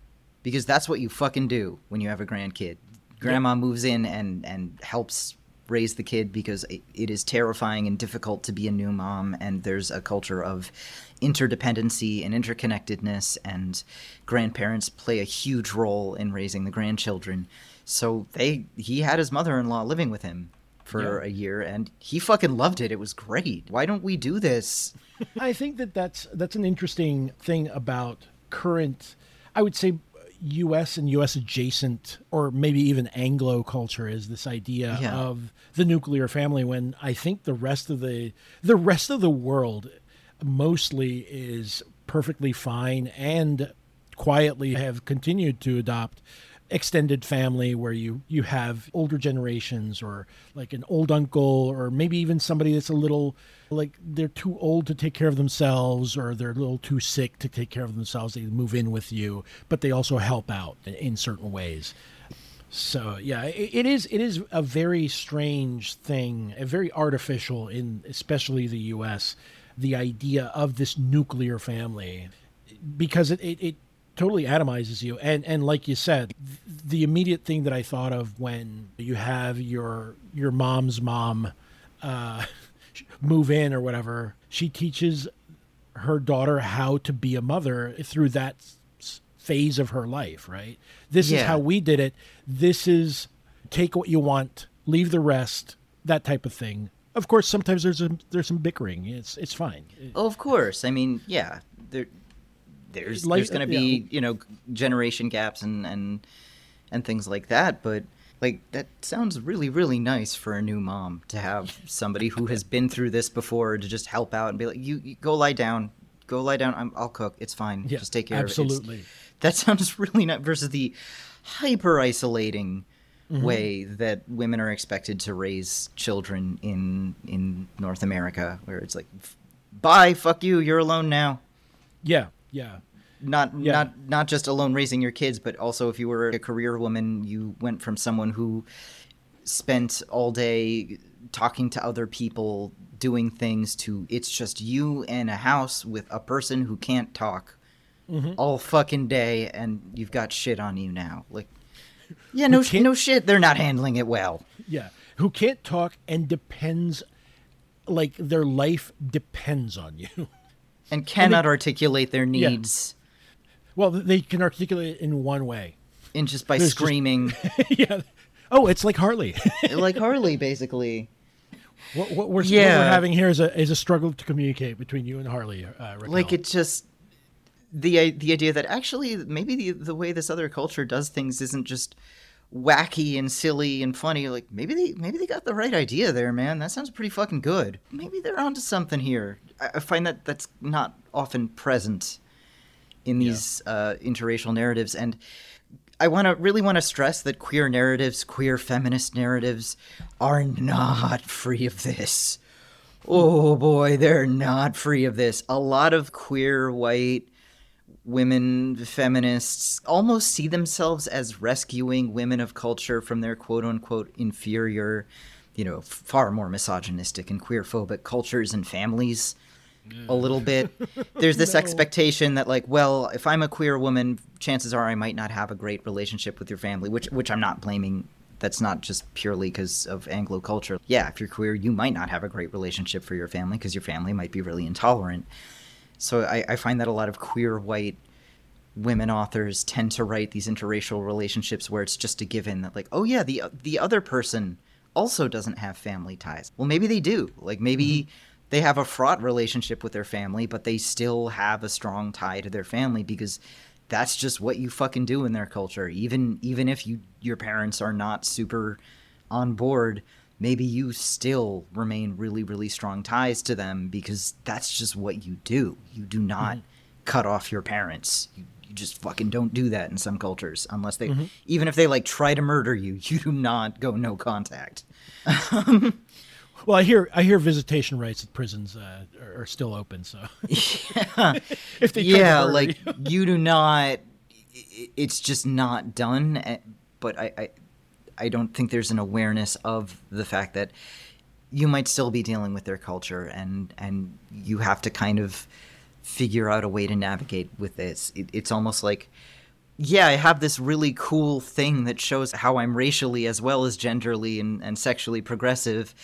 because that's what you fucking do when you have a grandkid. Grandma moves in and, and helps raise the kid because it, it is terrifying and difficult to be a new mom, and there's a culture of interdependency and interconnectedness, and grandparents play a huge role in raising the grandchildren. So they he had his mother-in-law living with him for Yeah. a year, and he fucking loved it. It was great. Why don't we do this? I think that that's that's an interesting thing about current, I would say, U.S. and U.S. adjacent, or maybe even Anglo culture, is this idea Yeah. of the nuclear family. When I think the rest of the the rest of the world mostly is perfectly fine and quietly have continued to adopt extended family where you you have older generations or like an old uncle or maybe even somebody that's a little like they're too old to take care of themselves or they're a little too sick to take care of themselves. They move in with you but they also help out in, in certain ways. So yeah it, it is it is a very strange thing a very artificial in especially the us the idea of this nuclear family. Because it, it, it totally atomizes you and and like you said the immediate thing that i thought of when you have your your mom's mom uh move in or whatever she teaches her daughter how to be a mother through that phase of her life right this is how we did it this is take what you want leave the rest that type of thing Of course, sometimes there's a there's some bickering. It's it's fine. Oh, of course. I mean, yeah, there, there's Like, there's going to be yeah. you know generation gaps and and and things like that. But like that sounds really really nice for a new mom to have somebody who has been through this before to just help out and be like, you, you go lie down, go lie down. I'm, I'll cook. It's fine. Yeah, just take care absolutely. of it. It's- that sounds really nice versus the hyper isolating. Mm-hmm. way that women are expected to raise children in in North America where it's like bye fuck you you're alone now Yeah, yeah. not Yeah. not not just alone raising your kids but also if you were a career woman you went from someone who spent all day talking to other people doing things to it's just you in a house with a person who can't talk Mm-hmm. all fucking day and you've got shit on you now like yeah no no shit they're not handling it well Yeah. Who can't talk and depends like their life depends on you. and cannot articulate their needs Well, they can articulate it in one way. in just by There's just- screaming yeah. Oh, it's like Harley. like Harley basically what, what, we're, what we're having here is a is a struggle to communicate between you and Harley. Uh, like it just the the idea that actually maybe the the way this other culture does things isn't just wacky and silly and funny like maybe they maybe they got the right idea there man. That sounds pretty fucking good. Maybe they're onto something here. I, I find that that's not often present in these uh, interracial narratives. And I want to really want to stress that queer narratives, queer feminist narratives, are not free of this. Oh boy, they're not free of this. A lot of queer white women feminists almost see themselves as rescuing women of culture from their quote unquote inferior, you know, far more misogynistic and queer phobic cultures and families a little bit. There's this No. expectation that like, well, if I'm a queer woman, chances are I might not have a great relationship with your family, which which I'm not blaming. That's not just purely because of Anglo culture. Yeah, if you're queer, you might not have a great relationship for your family because your family might be really intolerant. So I, I find that a lot of queer white women authors tend to write these interracial relationships where it's just a given that like, oh yeah, the the other person also doesn't have family ties. Well, maybe they do. Like maybe mm-hmm. they have a fraught relationship with their family, but they still have a strong tie to their family because that's just what you fucking do in their culture. Even even if you your parents are not super on board, maybe you still remain really really strong ties to them because that's just what you do. You do not cut off your parents. You, you just fucking don't do that in some cultures unless they even if they like try to murder you, you do not go no contact. well, I hear I hear visitation rights at prisons uh, are, are still open. So yeah. if they yeah like you- you do not it's just not done eh, but I, I i don't think there's an awareness of the fact that you might still be dealing with their culture and and you have to kind of figure out a way to navigate with this it, it's almost like yeah i have this really cool thing that shows how i'm racially as well as genderly and, and sexually progressive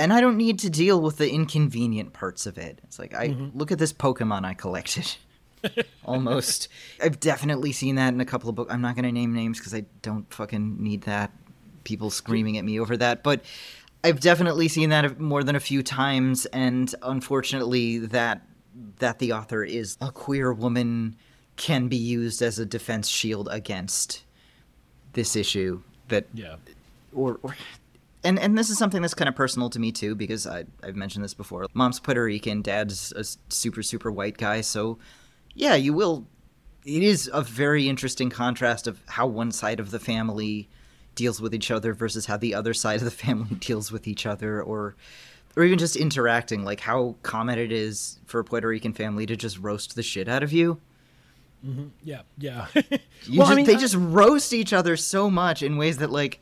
and I don't need to deal with the inconvenient parts of it. It's like I mm-hmm. look at this Pokemon I collected. Almost, I've definitely seen that in a couple of books. I'm not going to name names because I don't fucking need that. People screaming at me over that, but I've definitely seen that more than a few times. And unfortunately, that that the author is a queer woman can be used as a defense shield against this issue that yeah, or, or and and this is something that's kind of personal to me too because I I've mentioned this before. Mom's Puerto Rican, dad's a super super white guy, so yeah, you will. It is a very interesting contrast of how one side of the family deals with each other versus how the other side of the family deals with each other, or or even just interacting. Like how common it is for a Puerto Rican family to just roast the shit out of you. Mm-hmm. yeah, yeah. You Well, I mean, they I- just roast each other so much in ways that like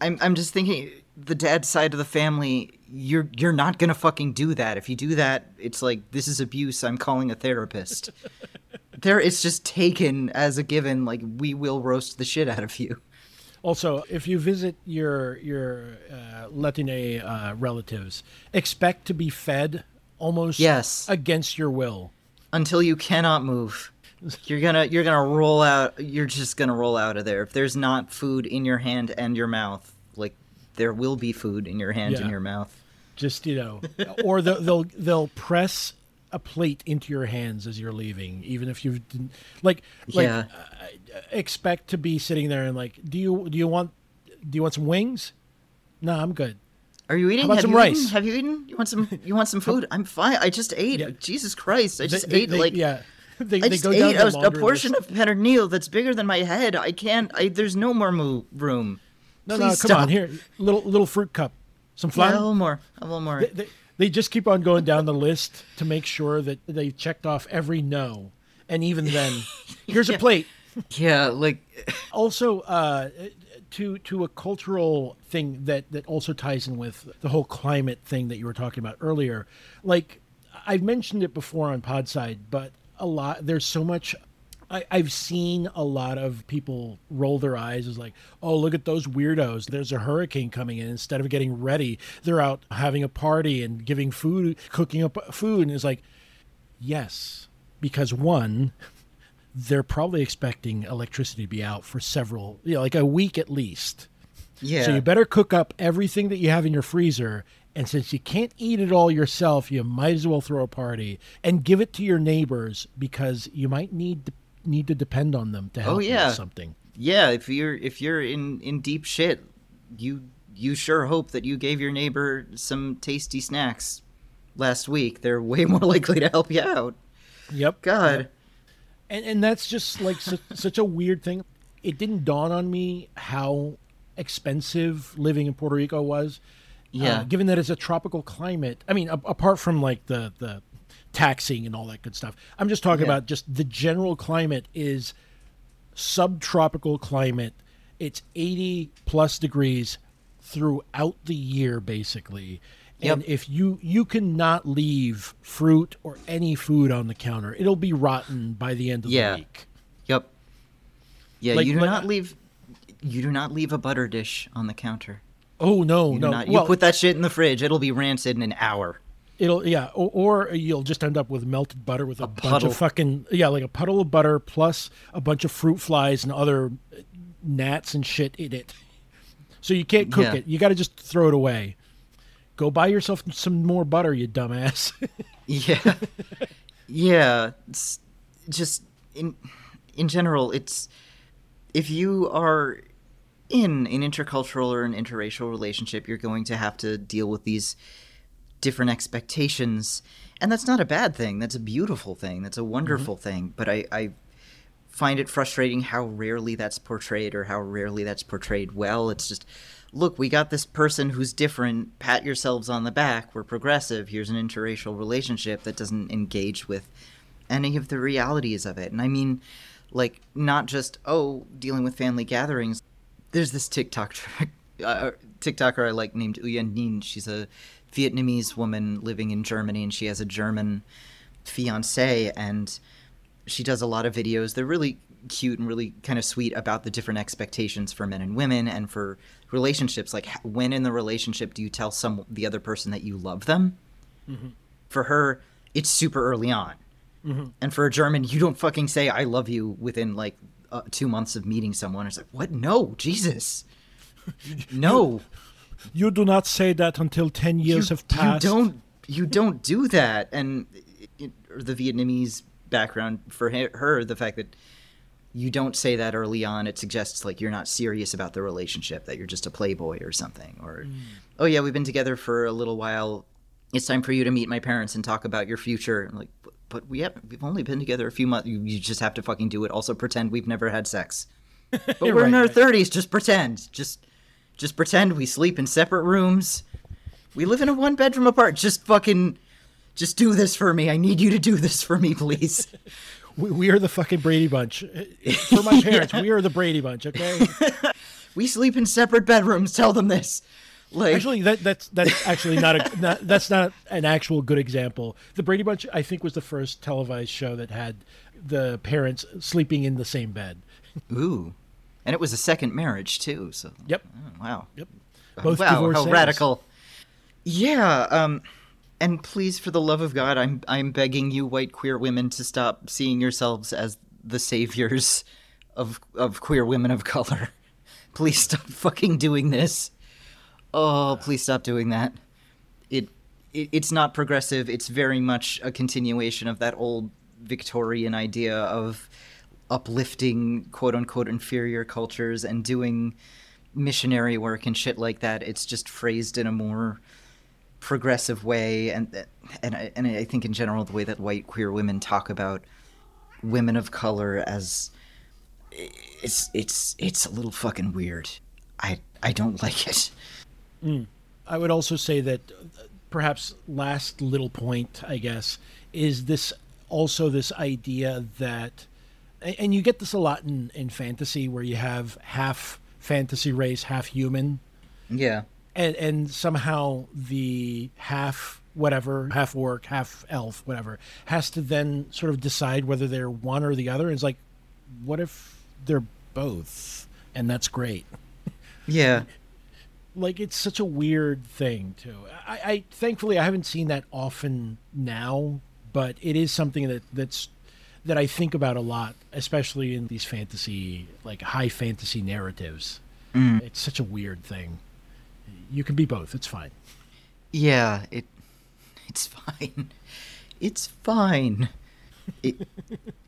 I'm I'm just thinking the dad side of the family you're you're not going to fucking do that. If you do that, it's like this is abuse. I'm calling a therapist. there it's just taken as a given like we will roast the shit out of you. Also, if you visit your your uh, Latine uh, relatives, expect to be fed almost Yes. against your will. Until you cannot move. You're to you're to roll out you're just going to roll out of there. If there's not food in your hand and your mouth, there will be food in your hand Yeah. and your mouth. Just you know, or they'll they'll, they'll press a plate into your hands as you're leaving, even if you didn't like like Yeah. uh, expect to be sitting there and like, do you do you want do you want some wings? No, I'm good. Are you eating? about Have some you rice? Eaten? Have you eaten? You want some? You want some food? I'm fine. I just ate. Yeah. Jesus Christ! I just They- ate they- like yeah, they, I they just go down ate the a, a portion list. of pernil that's bigger than my head. I can't. I there's no more mo- room. No, Please no, come stop. on here, little little fruit cup, some flour. Yeah, a little more. A little more. they, they, they just keep on going down the list to make sure that they checked off every no, and even then, here's a plate. Yeah, like also uh, to to a cultural thing that that also ties in with the whole climate thing that you were talking about earlier. Like I've mentioned it before on Podside, but a lot there's so much. I, I've seen a lot of people roll their eyes as like, oh, look at those weirdos. There's a hurricane coming in. Instead of getting ready, they're out having a party and giving food, cooking up food. And it's like, yes, because one, they're probably expecting electricity to be out for several, you know, like a week at least. yeah. So you better cook up everything that you have in your freezer. And since you can't eat it all yourself, you might as well throw a party and give it to your neighbors because you might need to, need to depend on them to help you yeah. with something. yeah. If you're if you're in in deep shit, you you sure hope that you gave your neighbor some tasty snacks last week. They're way more likely to help you out. Yep. God. and and that's just like su- such a weird thing. It didn't dawn on me how expensive living in Puerto Rico was. Yeah. Uh, given that it's a tropical climate, I mean, a- apart from like the the taxing and all that good stuff, I'm just talking Yeah. about just the general climate is subtropical climate. It's 80 plus degrees throughout the year, basically. And Yep. if you you cannot leave fruit or any food on the counter, it'll be rotten by the end of Yeah. the week. Yep. Yeah, Like- you do like- not leave. You do not leave a butter dish on the counter. Oh no, You no. not. You well, put that shit in the fridge. It'll be rancid in an hour. It'll yeah, or, or you'll just end up with melted butter with a, bunch puddle. of fucking yeah, like a puddle of butter plus a bunch of fruit flies and other gnats and shit in it. So you can't cook Yeah. it. You got to just throw it away. Go buy yourself some more butter, you dumbass. Yeah. yeah. It's just in in general, it's if you are in an intercultural or an interracial relationship, you're going to have to deal with these different expectations. And that's not a bad thing. That's a beautiful thing. That's a wonderful thing. But I, I find it frustrating how rarely that's portrayed or how rarely that's portrayed well. It's just, look, we got this person who's different. Pat yourselves on the back. We're progressive. Here's an interracial relationship that doesn't engage with any of the realities of it. And I mean, like, not just, oh, dealing with family gatherings. There's this TikTok uh, TikToker I like named Uyen Ninh. She's a Vietnamese woman living in Germany, and she has a German fiance, and she does a lot of videos. They're really cute and really kind of sweet about the different expectations for men and women and for relationships. Like, when in the relationship do you tell some the other person that you love them? For her, it's super early on. And for a German, you don't fucking say "I love you" within like uh, two months of meeting someone. It's like, what? No, Jesus, no. You do not say that until 10 years you, have passed. You don't. You don't do that. And it, the Vietnamese background for her, the fact that you don't say that early on, it suggests like you're not serious about the relationship, that you're just a playboy or something. Or, mm. oh yeah, we've been together for a little while. It's time for you to meet my parents and talk about your future. I'm like, but, we have we've only been together a few months. You, you just have to fucking do it. Also, pretend we've never had sex. But we're in our right. thirties. Just pretend. Just, just pretend we sleep in separate rooms. We live in a one bedroom apartment. Just fucking, just do this for me. I need you to do this for me, please. We, we are the fucking Brady Bunch. For my parents, we are the Brady Bunch, okay? we sleep in separate bedrooms. Tell them this. Like, Actually, that that's that's actually not a not, that's not an actual good example. The Brady Bunch, I think, was the first televised show that had the parents sleeping in the same bed. ooh, and it was a second marriage too. So, Yep. oh, wow. Yep. Both wow, how radical. Yeah, um and please for the love of God, I'm I'm begging you white queer women to stop seeing yourselves as the saviors of of queer women of color. Please stop fucking doing this. Oh, please stop doing that. it, it it's not progressive. It's very much a continuation of that old Victorian idea of uplifting quote unquote inferior cultures and doing missionary work and shit like that. It's just phrased in a more progressive way, and and I, and I think in general the way that white queer women talk about women of color as it's it's it's a little fucking weird. I I don't like it. Mm. I would also say that perhaps last little point, I guess, is this also this idea that and you get this a lot in, in fantasy where you have half fantasy race, half human. Yeah. And and somehow the half whatever, half orc, half elf, whatever, has to then sort of decide whether they're one or the other. And it's like, what if they're both? And that's great. Yeah. like it's such a weird thing too. I, I thankfully I haven't seen that often now, but it is something that that's that I think about a lot, especially in these fantasy, like high fantasy narratives. Mm. It's such a weird thing. You can be both. It's fine. Yeah, it it's fine. It's fine. It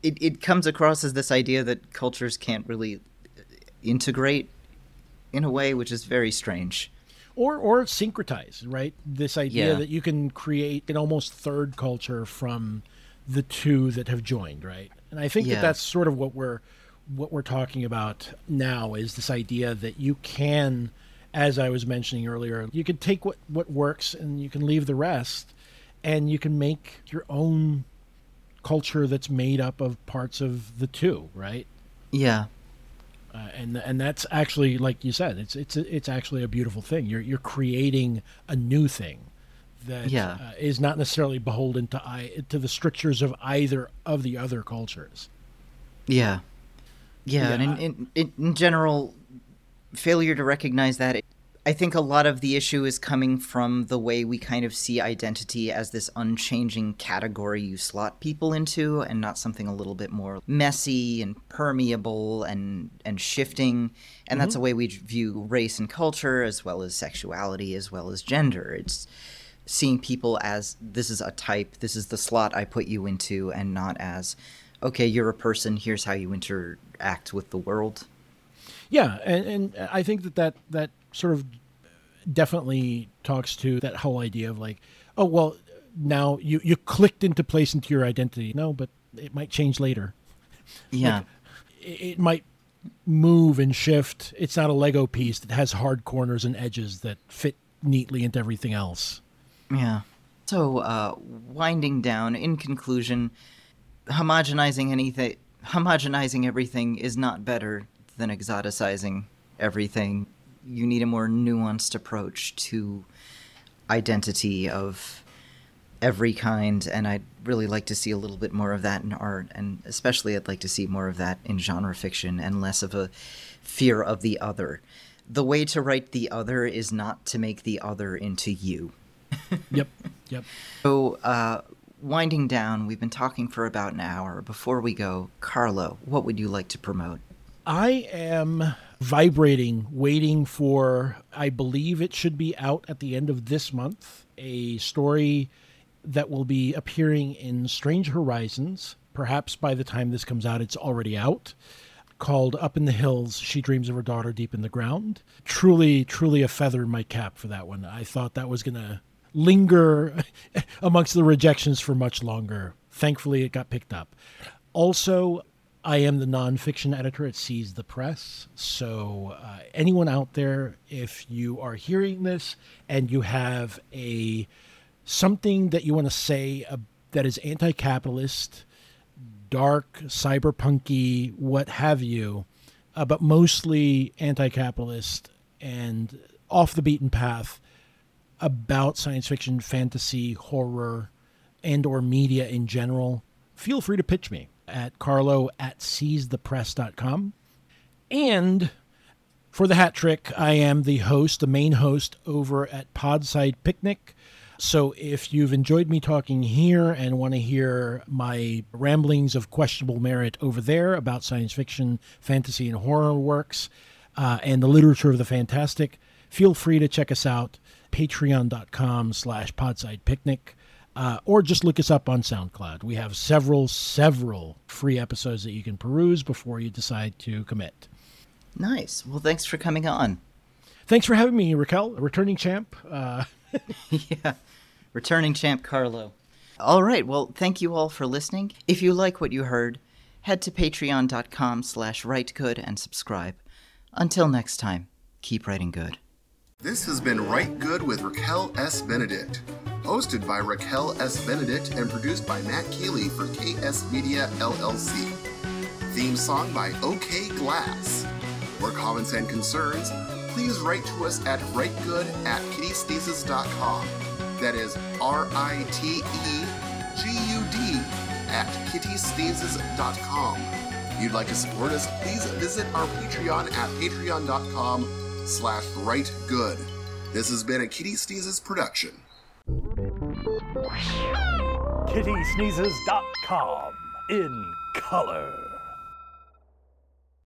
it it comes across as this idea that cultures can't really integrate in a way which is very strange. Or or syncretize, right? This idea yeah. that you can create an almost third culture from the two that have joined, right? And I think yeah. that that's sort of what we're what we're talking about now is this idea that you can as I was mentioning earlier, you can take what what works and you can leave the rest and you can make your own culture that's made up of parts of the two, right? Yeah. Uh, and and that's actually like you said, it's it's it's actually a beautiful thing. You're you're creating a new thing that yeah. uh, is not necessarily beholden to I to the strictures of either of the other cultures. Yeah, yeah, yeah. and in, in, in general, failure to recognize that. I think a lot of the issue is coming from the way we kind of see identity as this unchanging category you slot people into and not something a little bit more messy and permeable and and shifting and mm-hmm. that's a way we view race and culture as well as sexuality as well as gender it's seeing people as this is a type, this is the slot I put you into, and not as, okay, you're a person, here's how you interact with the world. Yeah, and, and I think that, that that sort of definitely talks to that whole idea of like, oh, well, now you, you clicked into place into your identity. No, but it might change later. Yeah. Like, it, it might move and shift. It's not a Lego piece that has hard corners and edges that fit neatly into everything else. Yeah. So, uh, winding down, in conclusion, homogenizing anything, homogenizing everything is not better than exoticizing everything. You need a more nuanced approach to identity of every kind, and I'd really like to see a little bit more of that in art, and especially I'd like to see more of that in genre fiction and less of a fear of the other. The way to write the other is not to make the other into you. yep. Yep. So, uh, winding down, we've been talking for about an hour. Before we go, Karlo, what would you like to promote? I am vibrating, waiting for, I believe it should be out at the end of this month, a story that will be appearing in Strange Horizons. Perhaps by the time this comes out, it's already out called Up in the Hills She Dreams of Her Daughter Deep in the Ground. Truly, truly a feather in my cap for that one. I thought that was going to linger amongst the rejections for much longer. Thankfully, it got picked up. Also, I am the nonfiction editor at Seize the Press. So, uh, anyone out there, if you are hearing this and you have a something that you want to say uh, that is anti-capitalist, dark, cyberpunky, what have you, uh, but mostly anti-capitalist and off the beaten path, about science fiction, fantasy, horror, and or media in general, feel free to pitch me at karlo at seizethepress.com. And for the hat trick, I am the host, the main host over at Podside Picnic. So if you've enjoyed me talking here and want to hear my ramblings of questionable merit over there about science fiction, fantasy, and horror works, uh, and the literature of the fantastic, feel free to check us out patreon.com slash podside picnic. Uh, or just look us up on SoundCloud. We have several, several free episodes that you can peruse before you decide to commit. Nice. Well, thanks for coming on. Thanks for having me, Raquel, returning champ. Uh... yeah, returning champ Karlo. All right. Well, thank you all for listening. If you like what you heard, head to patreon.com slash ritegud and subscribe. Until next time, keep writing good. This has been Rite Gud with Raquel S. Benedict. Hosted by Raquel S. Benedict and produced by Matt Keeley for KS Media LLC. Theme song by OK Glass. For comments and concerns, please write to us at ritegud at kittysneezes.com. That is R I T E G U D at kittysneezes.com. If you'd like to support us, please visit our Patreon at patreon.com slash right ritegud. This has been a Kittysneezes production. KittySneezes.com in color.